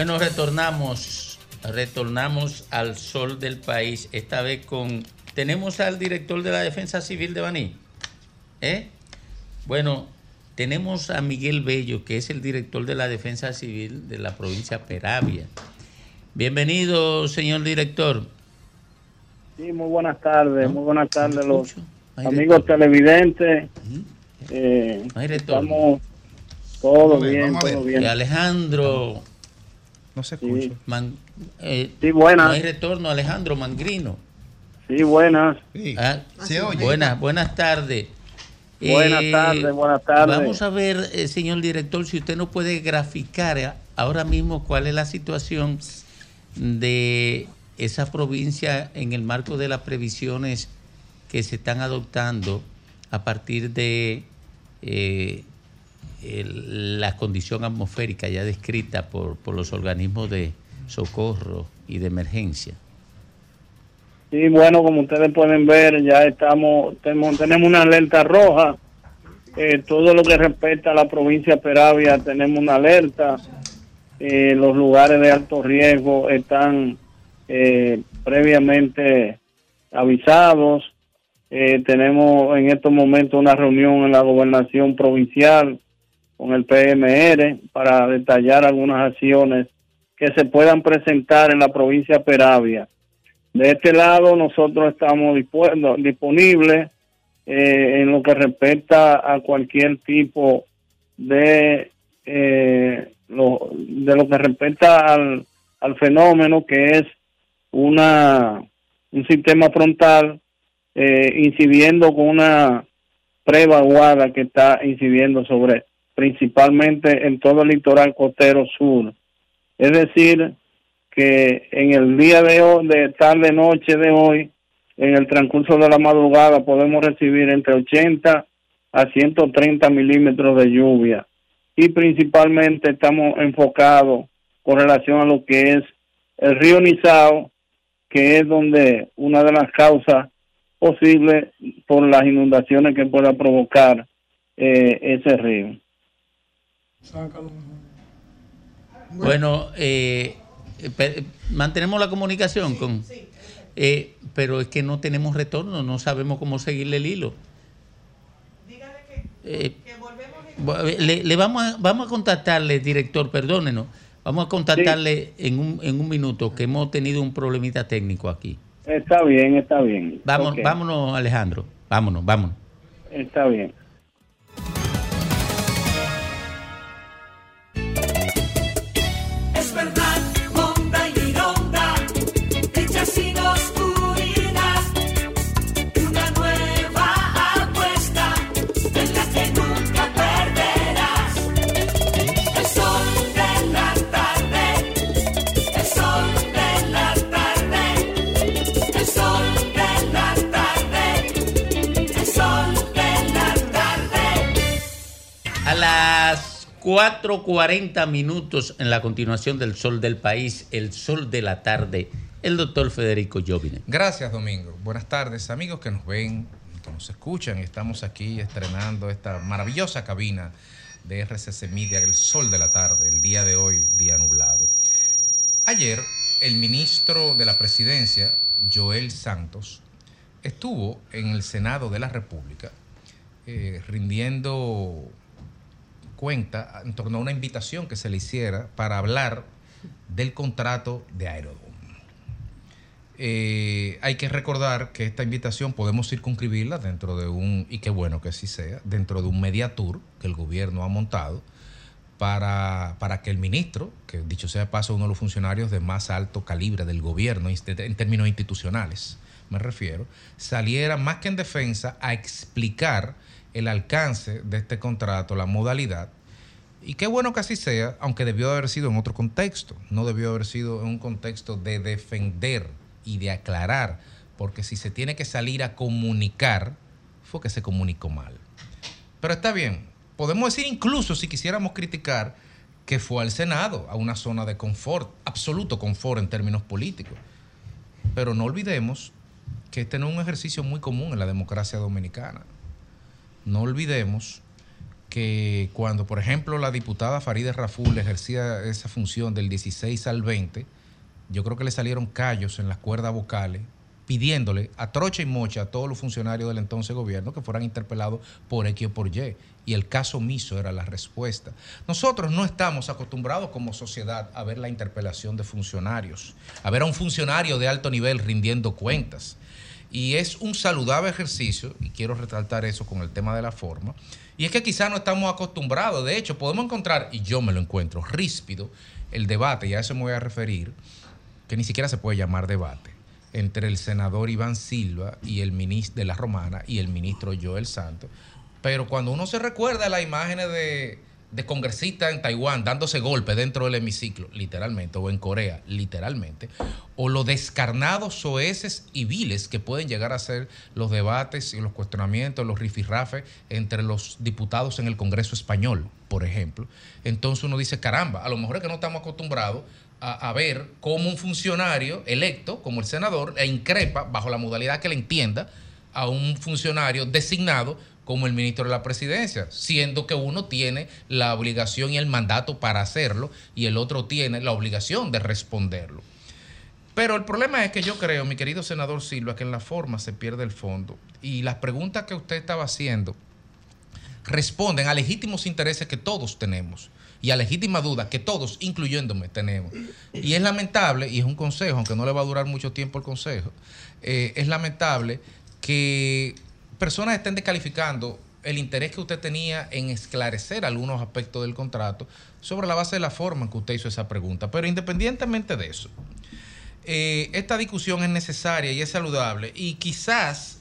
Bueno, retornamos, retornamos al sol del país, esta vez con... Tenemos al director de la Defensa Civil de Baní. ¿Eh? Bueno, tenemos a Miguel Bello, que es el director de la Defensa Civil de la provincia Peravia. Bienvenido, señor director. Sí, muy buenas tardes, muy buenas tardes los amigos televidentes. Eh, estamos todo bien, todo bien. Y Alejandro. No se escucha. Man- eh, Sí, buenas. No hay retorno, Alejandro Mangrino. Sí, buenas. Ah, Se oye. Buenas, buenas tardes. Buenas tardes, buenas tardes. Vamos a ver, eh, señor director, si usted nos puede graficar eh, ahora mismo cuál es la situación de esa provincia en el marco de las previsiones que se están adoptando a partir de eh, el- la condición atmosférica ya descrita por, los organismos de socorro y de emergencia. Sí, bueno, como ustedes pueden ver, ya estamos, tenemos, tenemos una alerta roja. Eh, todo lo que respecta a la provincia de Peravia, tenemos una alerta. Eh, los lugares de alto riesgo están eh, previamente avisados. Eh, tenemos en estos momentos una reunión en la gobernación provincial con el PMR para detallar algunas acciones que se puedan presentar en la provincia Peravia. De este lado nosotros estamos disponibles eh, en lo que respecta a cualquier tipo de eh, lo, de lo que respecta al, al fenómeno que es una un sistema frontal eh, incidiendo con una prevaguada que está incidiendo sobre principalmente en todo el litoral costero sur. Es decir, que en el día de hoy, de tarde noche de hoy, en el transcurso de la madrugada podemos recibir entre 80 a 130 milímetros de lluvia y principalmente estamos enfocados con relación a lo que es el río Nizao, que es donde una de las causas posibles por las inundaciones que pueda provocar eh, ese río. Bueno, eh, mantenemos la comunicación con... eh, pero es que no tenemos retorno, no sabemos cómo seguirle el hilo. Eh, bu- le, le vamos, a, vamos a contactarle, director, perdónenos. Vamos a contactarle en, un, en un minuto, que hemos tenido un problemita técnico aquí. Está bien, está bien. Vamos, Vámonos, Alejandro. Vámonos, vámonos. Está bien. 4.40 minutos en la continuación del Sol del País, el Sol de la Tarde, el doctor Federico Jovine. Gracias, Domingo. Buenas tardes, amigos que nos ven, que nos escuchan. Estamos aquí estrenando esta maravillosa cabina de RCC Media, el sol de la tarde, el día de hoy, día nublado. Ayer, el ministro de la Presidencia, Joel Santos, estuvo en el Senado de la República eh, rindiendo cuenta en torno a una invitación que se le hiciera para hablar del contrato de Aerodón. Eh, hay que recordar que esta invitación podemos circunscribirla dentro de un, y qué bueno que así sea, dentro de un media tour que el gobierno ha montado para, para que el ministro, que dicho sea paso uno de los funcionarios de más alto calibre del gobierno en términos institucionales, me refiero, saliera más que en defensa a explicar el alcance de este contrato, la modalidad, y qué bueno que así sea, aunque debió haber sido en otro contexto, no debió haber sido en un contexto de defender y de aclarar, porque si se tiene que salir a comunicar, fue que se comunicó mal. Pero está bien, podemos decir incluso si quisiéramos criticar que fue al Senado, a una zona de confort, absoluto confort en términos políticos. Pero no olvidemos que este no es un ejercicio muy común en la democracia dominicana. No olvidemos que cuando, por ejemplo, la diputada Farideh Raful ejercía esa función del 16 al 20, yo creo que le salieron callos en las cuerdas vocales pidiéndole a trocha y mocha a todos los funcionarios del entonces gobierno que fueran interpelados por X o por Y. Y el caso omiso era la respuesta. Nosotros no estamos acostumbrados como sociedad a ver la interpelación de funcionarios, a ver a un funcionario de alto nivel rindiendo cuentas. Y es un saludable ejercicio, y quiero resaltar eso con el tema de la forma, y es que quizás no estamos acostumbrados. De hecho, podemos encontrar, y yo me lo encuentro, ríspido, el debate, y a eso me voy a referir, que ni siquiera se puede llamar debate, entre el senador Iván Silva y el ministro de la Romana y el ministro Joel Santos. Pero cuando uno se recuerda las imágenes de, de congresistas en Taiwán dándose golpes dentro del hemiciclo, literalmente, o en Corea, literalmente, o lo descarnados, soeces y viles que pueden llegar a ser los debates y los cuestionamientos, los rifirrafes entre los diputados en el Congreso español, por ejemplo. Entonces uno dice, caramba, a lo mejor es que no estamos acostumbrados a, a ver cómo un funcionario electo, como el senador, e increpa, bajo la modalidad que le entienda, a un funcionario designado como el ministro de la presidencia, siendo que uno tiene la obligación y el mandato para hacerlo y el otro tiene la obligación de responderlo. Pero el problema es que yo creo, mi querido senador Silva, que en la forma se pierde el fondo. Y las preguntas que usted estaba haciendo responden a legítimos intereses que todos tenemos y a legítimas dudas que todos, incluyéndome, tenemos. Y es lamentable, y es un consejo, aunque no le va a durar mucho tiempo el consejo, eh, es lamentable que personas estén descalificando el interés que usted tenía en esclarecer algunos aspectos del contrato sobre la base de la forma en que usted hizo esa pregunta. Pero independientemente de eso, eh, esta discusión es necesaria y es saludable y quizás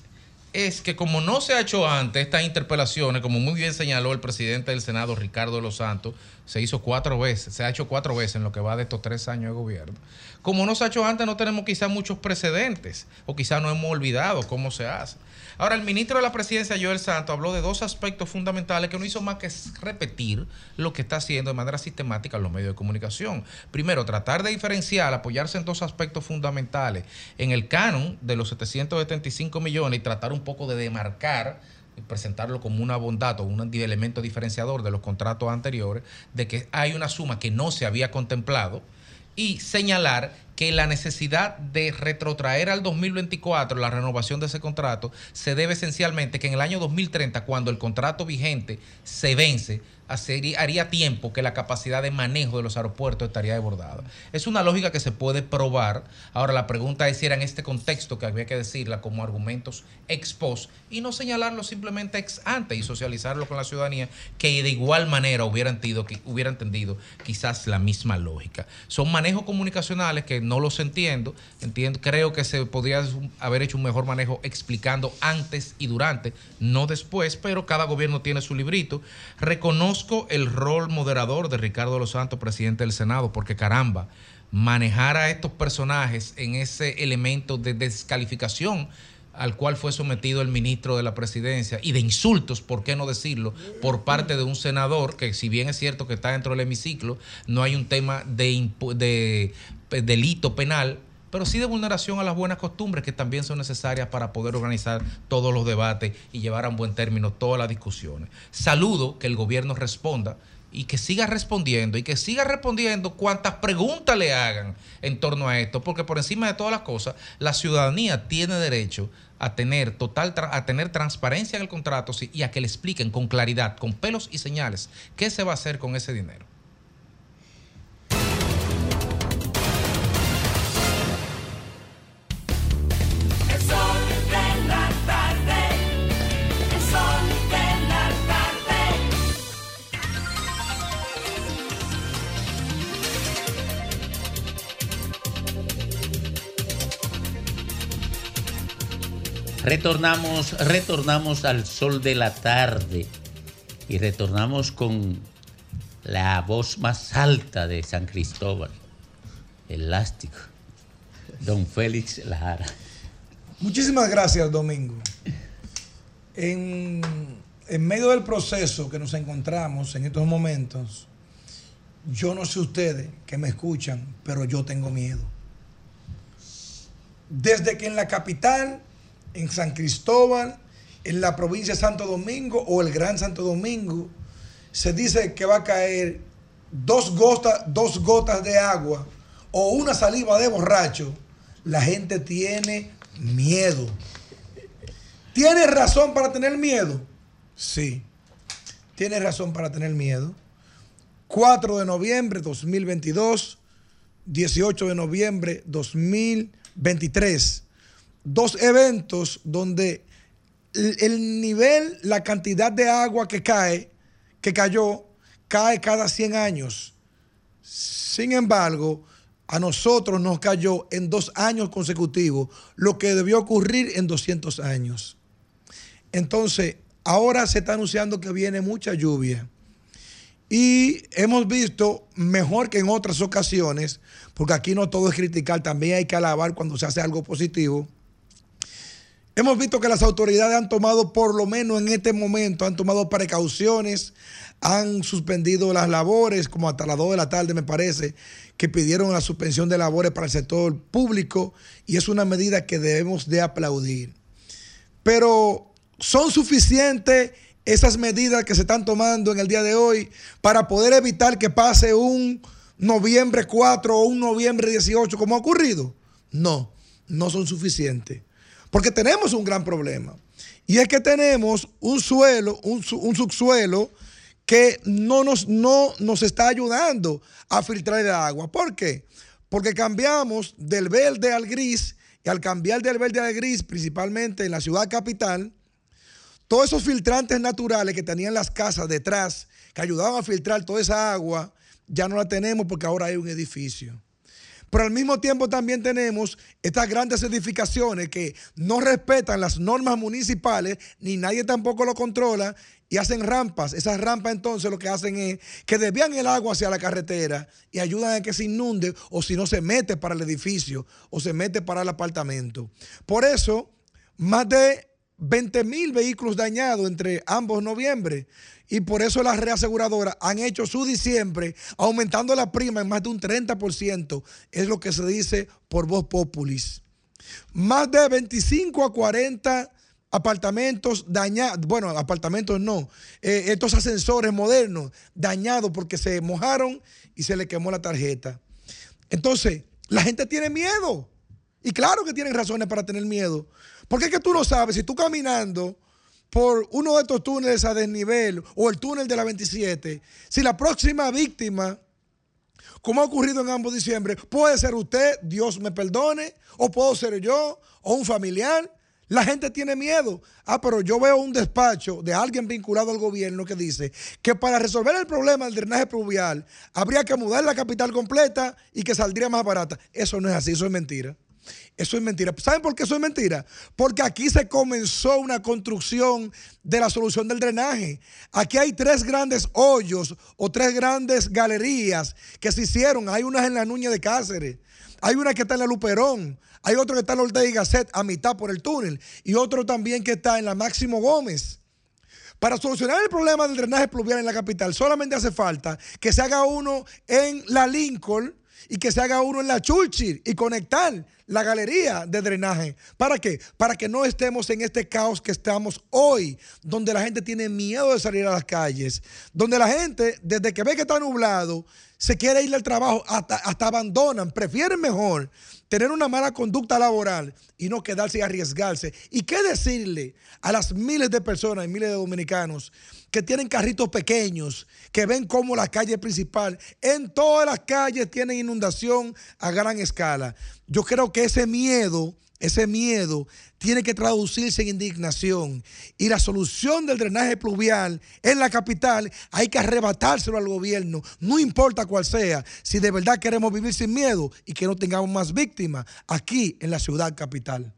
es que como no se ha hecho antes estas interpelaciones, como muy bien señaló el presidente del Senado, Ricardo de los Santos, se hizo cuatro veces, se ha hecho cuatro veces en lo que va de estos tres años de gobierno. Como no se ha hecho antes, no tenemos quizás muchos precedentes o quizás no hemos olvidado cómo se hace. Ahora, el ministro de la presidencia, Joel Santos, habló de dos aspectos fundamentales que no hizo más que repetir lo que está haciendo de manera sistemática en los medios de comunicación. Primero, tratar de diferenciar, apoyarse en dos aspectos fundamentales. En el canon de los 775 millones y tratar un poco de demarcar presentarlo como una bondad o un elemento diferenciador de los contratos anteriores, de que hay una suma que no se había contemplado y señalar que la necesidad de retrotraer al 2024 la renovación de ese contrato se debe esencialmente que en el año 2030, cuando el contrato vigente se vence, haría tiempo que la capacidad de manejo de los aeropuertos estaría desbordada. Es una lógica que se puede probar. Ahora la pregunta es si era en este contexto que había que decirla como argumentos ex post y no señalarlo simplemente ex ante y socializarlo con la ciudadanía que de igual manera hubiera entendido, hubiera entendido quizás la misma lógica. Son manejos comunicacionales que no los entiendo. entiendo creo que se podría haber hecho un mejor manejo explicando antes y durante, no después, pero cada gobierno tiene su librito. Reconozco el rol moderador de Ricardo de los Santos, presidente del Senado, porque caramba, manejar a estos personajes en ese elemento de descalificación al cual fue sometido el ministro de la presidencia y de insultos, ¿por qué no decirlo?, por parte de un senador que si bien es cierto que está dentro del hemiciclo, no hay un tema de, pe- delito penal, pero sí de vulneración a las buenas costumbres que también son necesarias para poder organizar todos los debates y llevar a un buen término todas las discusiones. Saludo que el gobierno responda y que siga respondiendo y que siga respondiendo cuantas preguntas le hagan en torno a esto, porque por encima de todas las cosas, la ciudadanía tiene derecho a tener total a tener transparencia en el contrato y a que le expliquen con claridad, con pelos y señales, qué se va a hacer con ese dinero. Retornamos, retornamos al sol de la tarde y retornamos con la voz más alta de San Cristóbal, elástico, don Félix Lara. Muchísimas gracias, Domingo. En, en medio del proceso que nos encontramos en estos momentos, yo no sé ustedes que me escuchan, pero yo tengo miedo. Desde que en la capital, en San Cristóbal, en la provincia de Santo Domingo o el Gran Santo Domingo, se dice que va a caer dos gotas, dos gotas de agua o una saliva de borracho, la gente tiene miedo. ¿Tiene razón para tener miedo? Sí. Tiene razón para tener miedo. 4 de noviembre 2022, 18 de noviembre 2023. Dos eventos donde el el nivel, la cantidad de agua que cae, que cayó, cae cada 100 años. Sin embargo, a nosotros nos cayó en dos años consecutivos lo que debió ocurrir en 200 años. Entonces, ahora se está anunciando que viene mucha lluvia. Y hemos visto, mejor que en otras ocasiones, porque aquí no todo es criticar, también hay que alabar cuando se hace algo positivo. Hemos visto que las autoridades han tomado, por lo menos en este momento, han tomado precauciones, han suspendido las labores, como hasta las 2 de la tarde me parece, que pidieron la suspensión de labores para el sector público y es una medida que debemos de aplaudir. Pero son suficientes esas medidas que se están tomando en el día de hoy para poder evitar que pase un noviembre 4 o un noviembre 18 como ha ocurrido. No, no son suficientes. Porque tenemos un gran problema. Y es que tenemos un suelo, un, su- un subsuelo que no nos, no nos está ayudando a filtrar el agua. ¿Por qué? Porque cambiamos del verde al gris y al cambiar del verde al gris, principalmente en la ciudad capital, todos esos filtrantes naturales que tenían las casas detrás, que ayudaban a filtrar toda esa agua, ya no la tenemos porque ahora hay un edificio. Pero al mismo tiempo también tenemos estas grandes edificaciones que no respetan las normas municipales, ni nadie tampoco lo controla, y hacen rampas. Esas rampas entonces lo que hacen es que desvían el agua hacia la carretera y ayudan a que se inunde o si no se mete para el edificio o se mete para el apartamento. Por eso, más de 20 mil vehículos dañados entre ambos noviembre. Y por eso las reaseguradoras han hecho su diciembre aumentando la prima en más de un 30%. Es lo que se dice por voz populis. Más de 25 a 40 apartamentos dañados, bueno, apartamentos no, eh, estos ascensores modernos dañados porque se mojaron y se le quemó la tarjeta. Entonces, la gente tiene miedo. Y claro que tienen razones para tener miedo. Porque es que tú no sabes si tú caminando por uno de estos túneles a desnivel o el túnel de la 27, si la próxima víctima, como ha ocurrido en ambos diciembre, puede ser usted, Dios me perdone, o puedo ser yo, o un familiar. La gente tiene miedo. Ah, pero yo veo un despacho de alguien vinculado al gobierno que dice que para resolver el problema del drenaje pluvial habría que mudar la capital completa y que saldría más barata. Eso no es así, eso es mentira. Eso es mentira. ¿Saben por qué eso es mentira? Porque aquí se comenzó una construcción de la solución del drenaje. Aquí hay tres grandes hoyos o tres grandes galerías que se hicieron. Hay unas en la Nuña de Cáceres, hay una que está en la Luperón, hay otro que está en la Ortega y Gasset a mitad por el túnel y otro también que está en la Máximo Gómez. Para solucionar el problema del drenaje pluvial en la capital, solamente hace falta que se haga uno en la Lincoln y que se haga uno en la Churchill y conectar la galería de drenaje. ¿Para qué? Para que no estemos en este caos que estamos hoy, donde la gente tiene miedo de salir a las calles, donde la gente, desde que ve que está nublado, se quiere ir al trabajo, hasta, hasta abandonan, prefieren mejor tener una mala conducta laboral y no quedarse y arriesgarse. ¿Y qué decirle a las miles de personas y miles de dominicanos que tienen carritos pequeños, que ven cómo la calle principal, en todas las calles tienen inundación a gran escala? Yo creo que ese miedo, ese miedo tiene que traducirse en indignación. Y la solución del drenaje pluvial en la capital hay que arrebatárselo al gobierno, no importa cuál sea, si de verdad queremos vivir sin miedo y que no tengamos más víctimas aquí en la ciudad capital.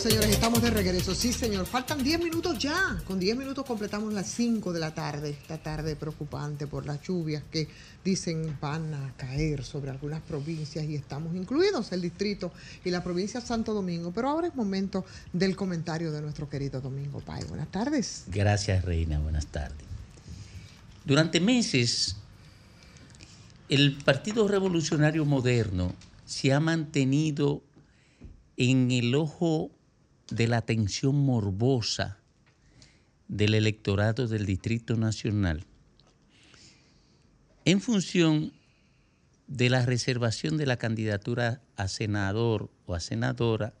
Señores, estamos de regreso. Sí, señor. Faltan 10 minutos ya. Con 10 minutos completamos las 5 de la tarde. Esta tarde preocupante por las lluvias que dicen van a caer sobre algunas provincias y estamos incluidos el distrito y la provincia de Santo Domingo. Pero ahora es momento del comentario de nuestro querido Domingo Pay. Buenas tardes. Gracias, Reina. Buenas tardes. Durante meses, el Partido Revolucionario Moderno se ha mantenido en el ojo de la atención morbosa del electorado del Distrito Nacional en función de la reservación de la candidatura a senador o a senadora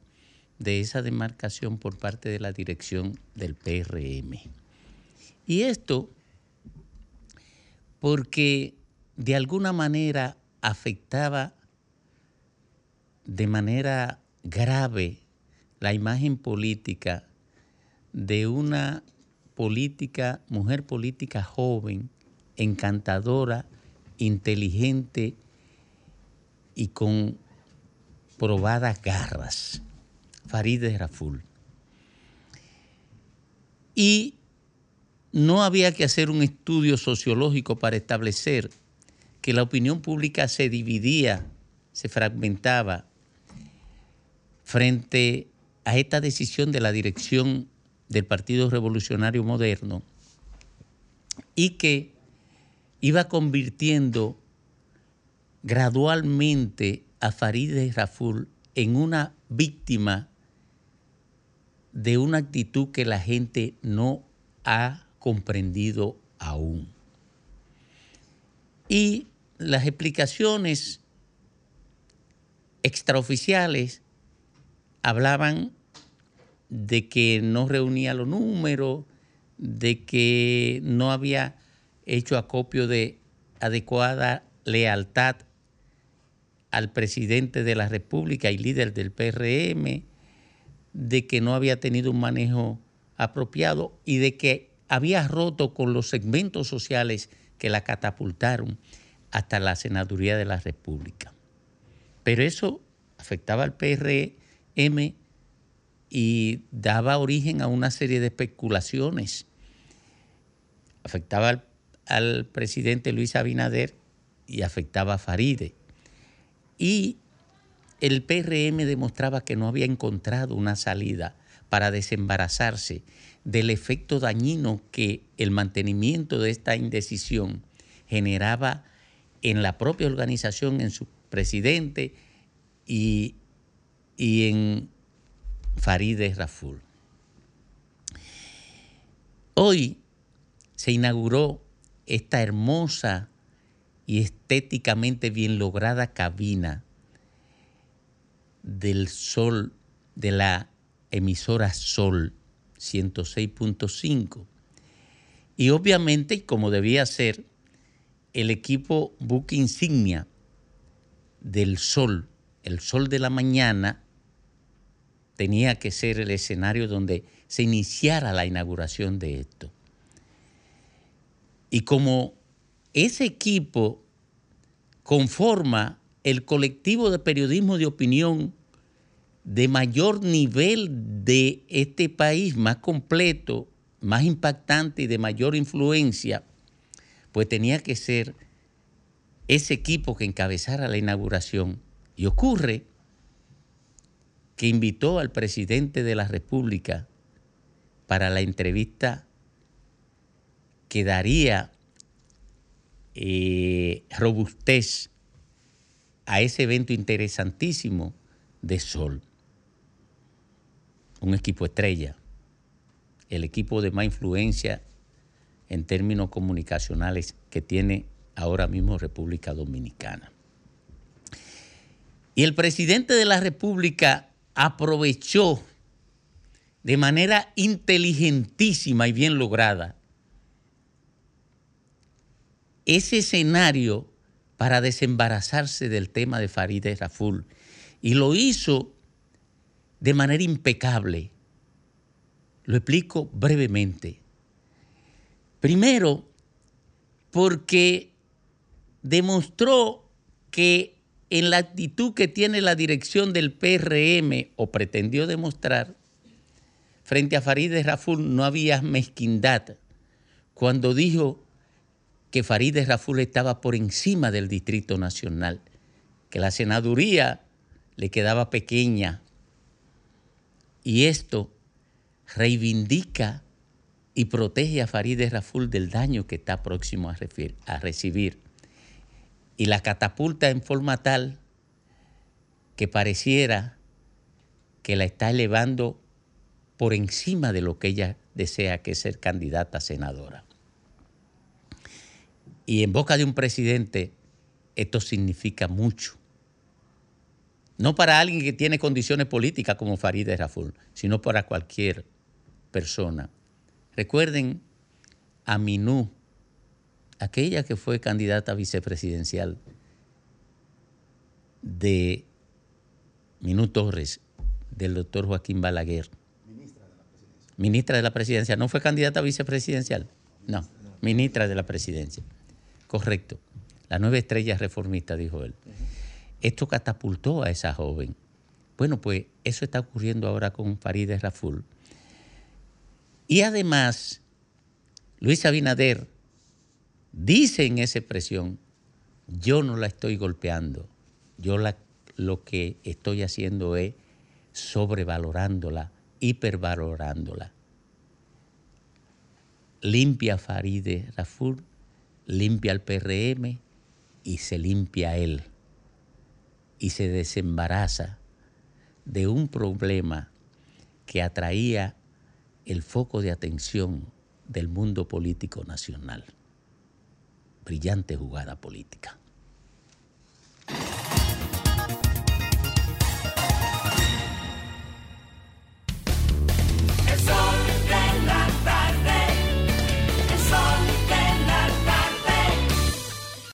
de esa demarcación por parte de la dirección del PRM. Y esto porque de alguna manera afectaba de manera grave la imagen política de una política, mujer política joven, encantadora, inteligente y con probadas garras, Farideh Raful. Y no había que hacer un estudio sociológico para establecer que la opinión pública se dividía, se fragmentaba frente a esta decisión de la dirección del Partido Revolucionario Moderno y que iba convirtiendo gradualmente a Farideh Raful en una víctima de una actitud que la gente no ha comprendido aún. Y las explicaciones extraoficiales hablaban de que no reunía los números, de que no había hecho acopio de adecuada lealtad al presidente de la República y líder del PRM, de que no había tenido un manejo apropiado y de que había roto con los segmentos sociales que la catapultaron hasta la senaduría de la República. Pero eso afectaba al PRM y daba origen a una serie de especulaciones. Afectaba al, presidente Luis Abinader y afectaba a Faride. Y el PRM demostraba que no había encontrado una salida para desembarazarse del efecto dañino que el mantenimiento de esta indecisión generaba en la propia organización, en su presidente y, y en Farideh Raful. Hoy se inauguró esta hermosa y estéticamente bien lograda cabina del Sol, de la emisora Sol 106.5. Y obviamente, como debía ser, el equipo buque insignia del Sol, el Sol de la mañana, tenía que ser el escenario donde se iniciara la inauguración de esto. Y como ese equipo conforma el colectivo de periodismo de opinión de mayor nivel de este país, más completo, más impactante y de mayor influencia, pues tenía que ser ese equipo que encabezara la inauguración. Y ocurre que invitó al presidente de la República para la entrevista que daría eh, robustez a ese evento interesantísimo de Sol. Un equipo estrella, el equipo de más influencia en términos comunicacionales que tiene ahora mismo República Dominicana. Y el presidente de la República aprovechó de manera inteligentísima y bien lograda ese escenario para desembarazarse del tema de Farideh Raful. Y lo hizo de manera impecable. Lo explico brevemente. Primero, porque demostró que en la actitud que tiene la dirección del PRM, o pretendió demostrar, frente a Farideh Raful no había mezquindad cuando dijo que Farideh Raful estaba por encima del Distrito Nacional, que la senaduría le quedaba pequeña. Y esto reivindica y protege a Farideh Raful del daño que está próximo a, a recibir. Y la catapulta en forma tal que pareciera que la está elevando por encima de lo que ella desea que es ser candidata a senadora. Y en boca de un presidente esto significa mucho. No para alguien que tiene condiciones políticas como Farideh Raful, sino para cualquier persona. Recuerden a Minú, aquella que fue candidata vicepresidencial de Minú Torres, del doctor Joaquín Balaguer. Ministra de la presidencia. Ministra de la presidencia. ¿No fue candidata vicepresidencial? No, ministra de la presidencia. Correcto. La nueva estrella reformista, dijo él. Esto catapultó a esa joven. Bueno, pues eso está ocurriendo ahora con Farideh Raful. Y además, Luis Abinader dice en esa expresión, yo no la estoy golpeando, yo lo que estoy haciendo es sobrevalorándola, hipervalorándola. Limpia Farideh Raful limpia al PRM y se limpia él. Y se desembaraza de un problema que atraía el foco de atención del mundo político nacional brillante jugada política.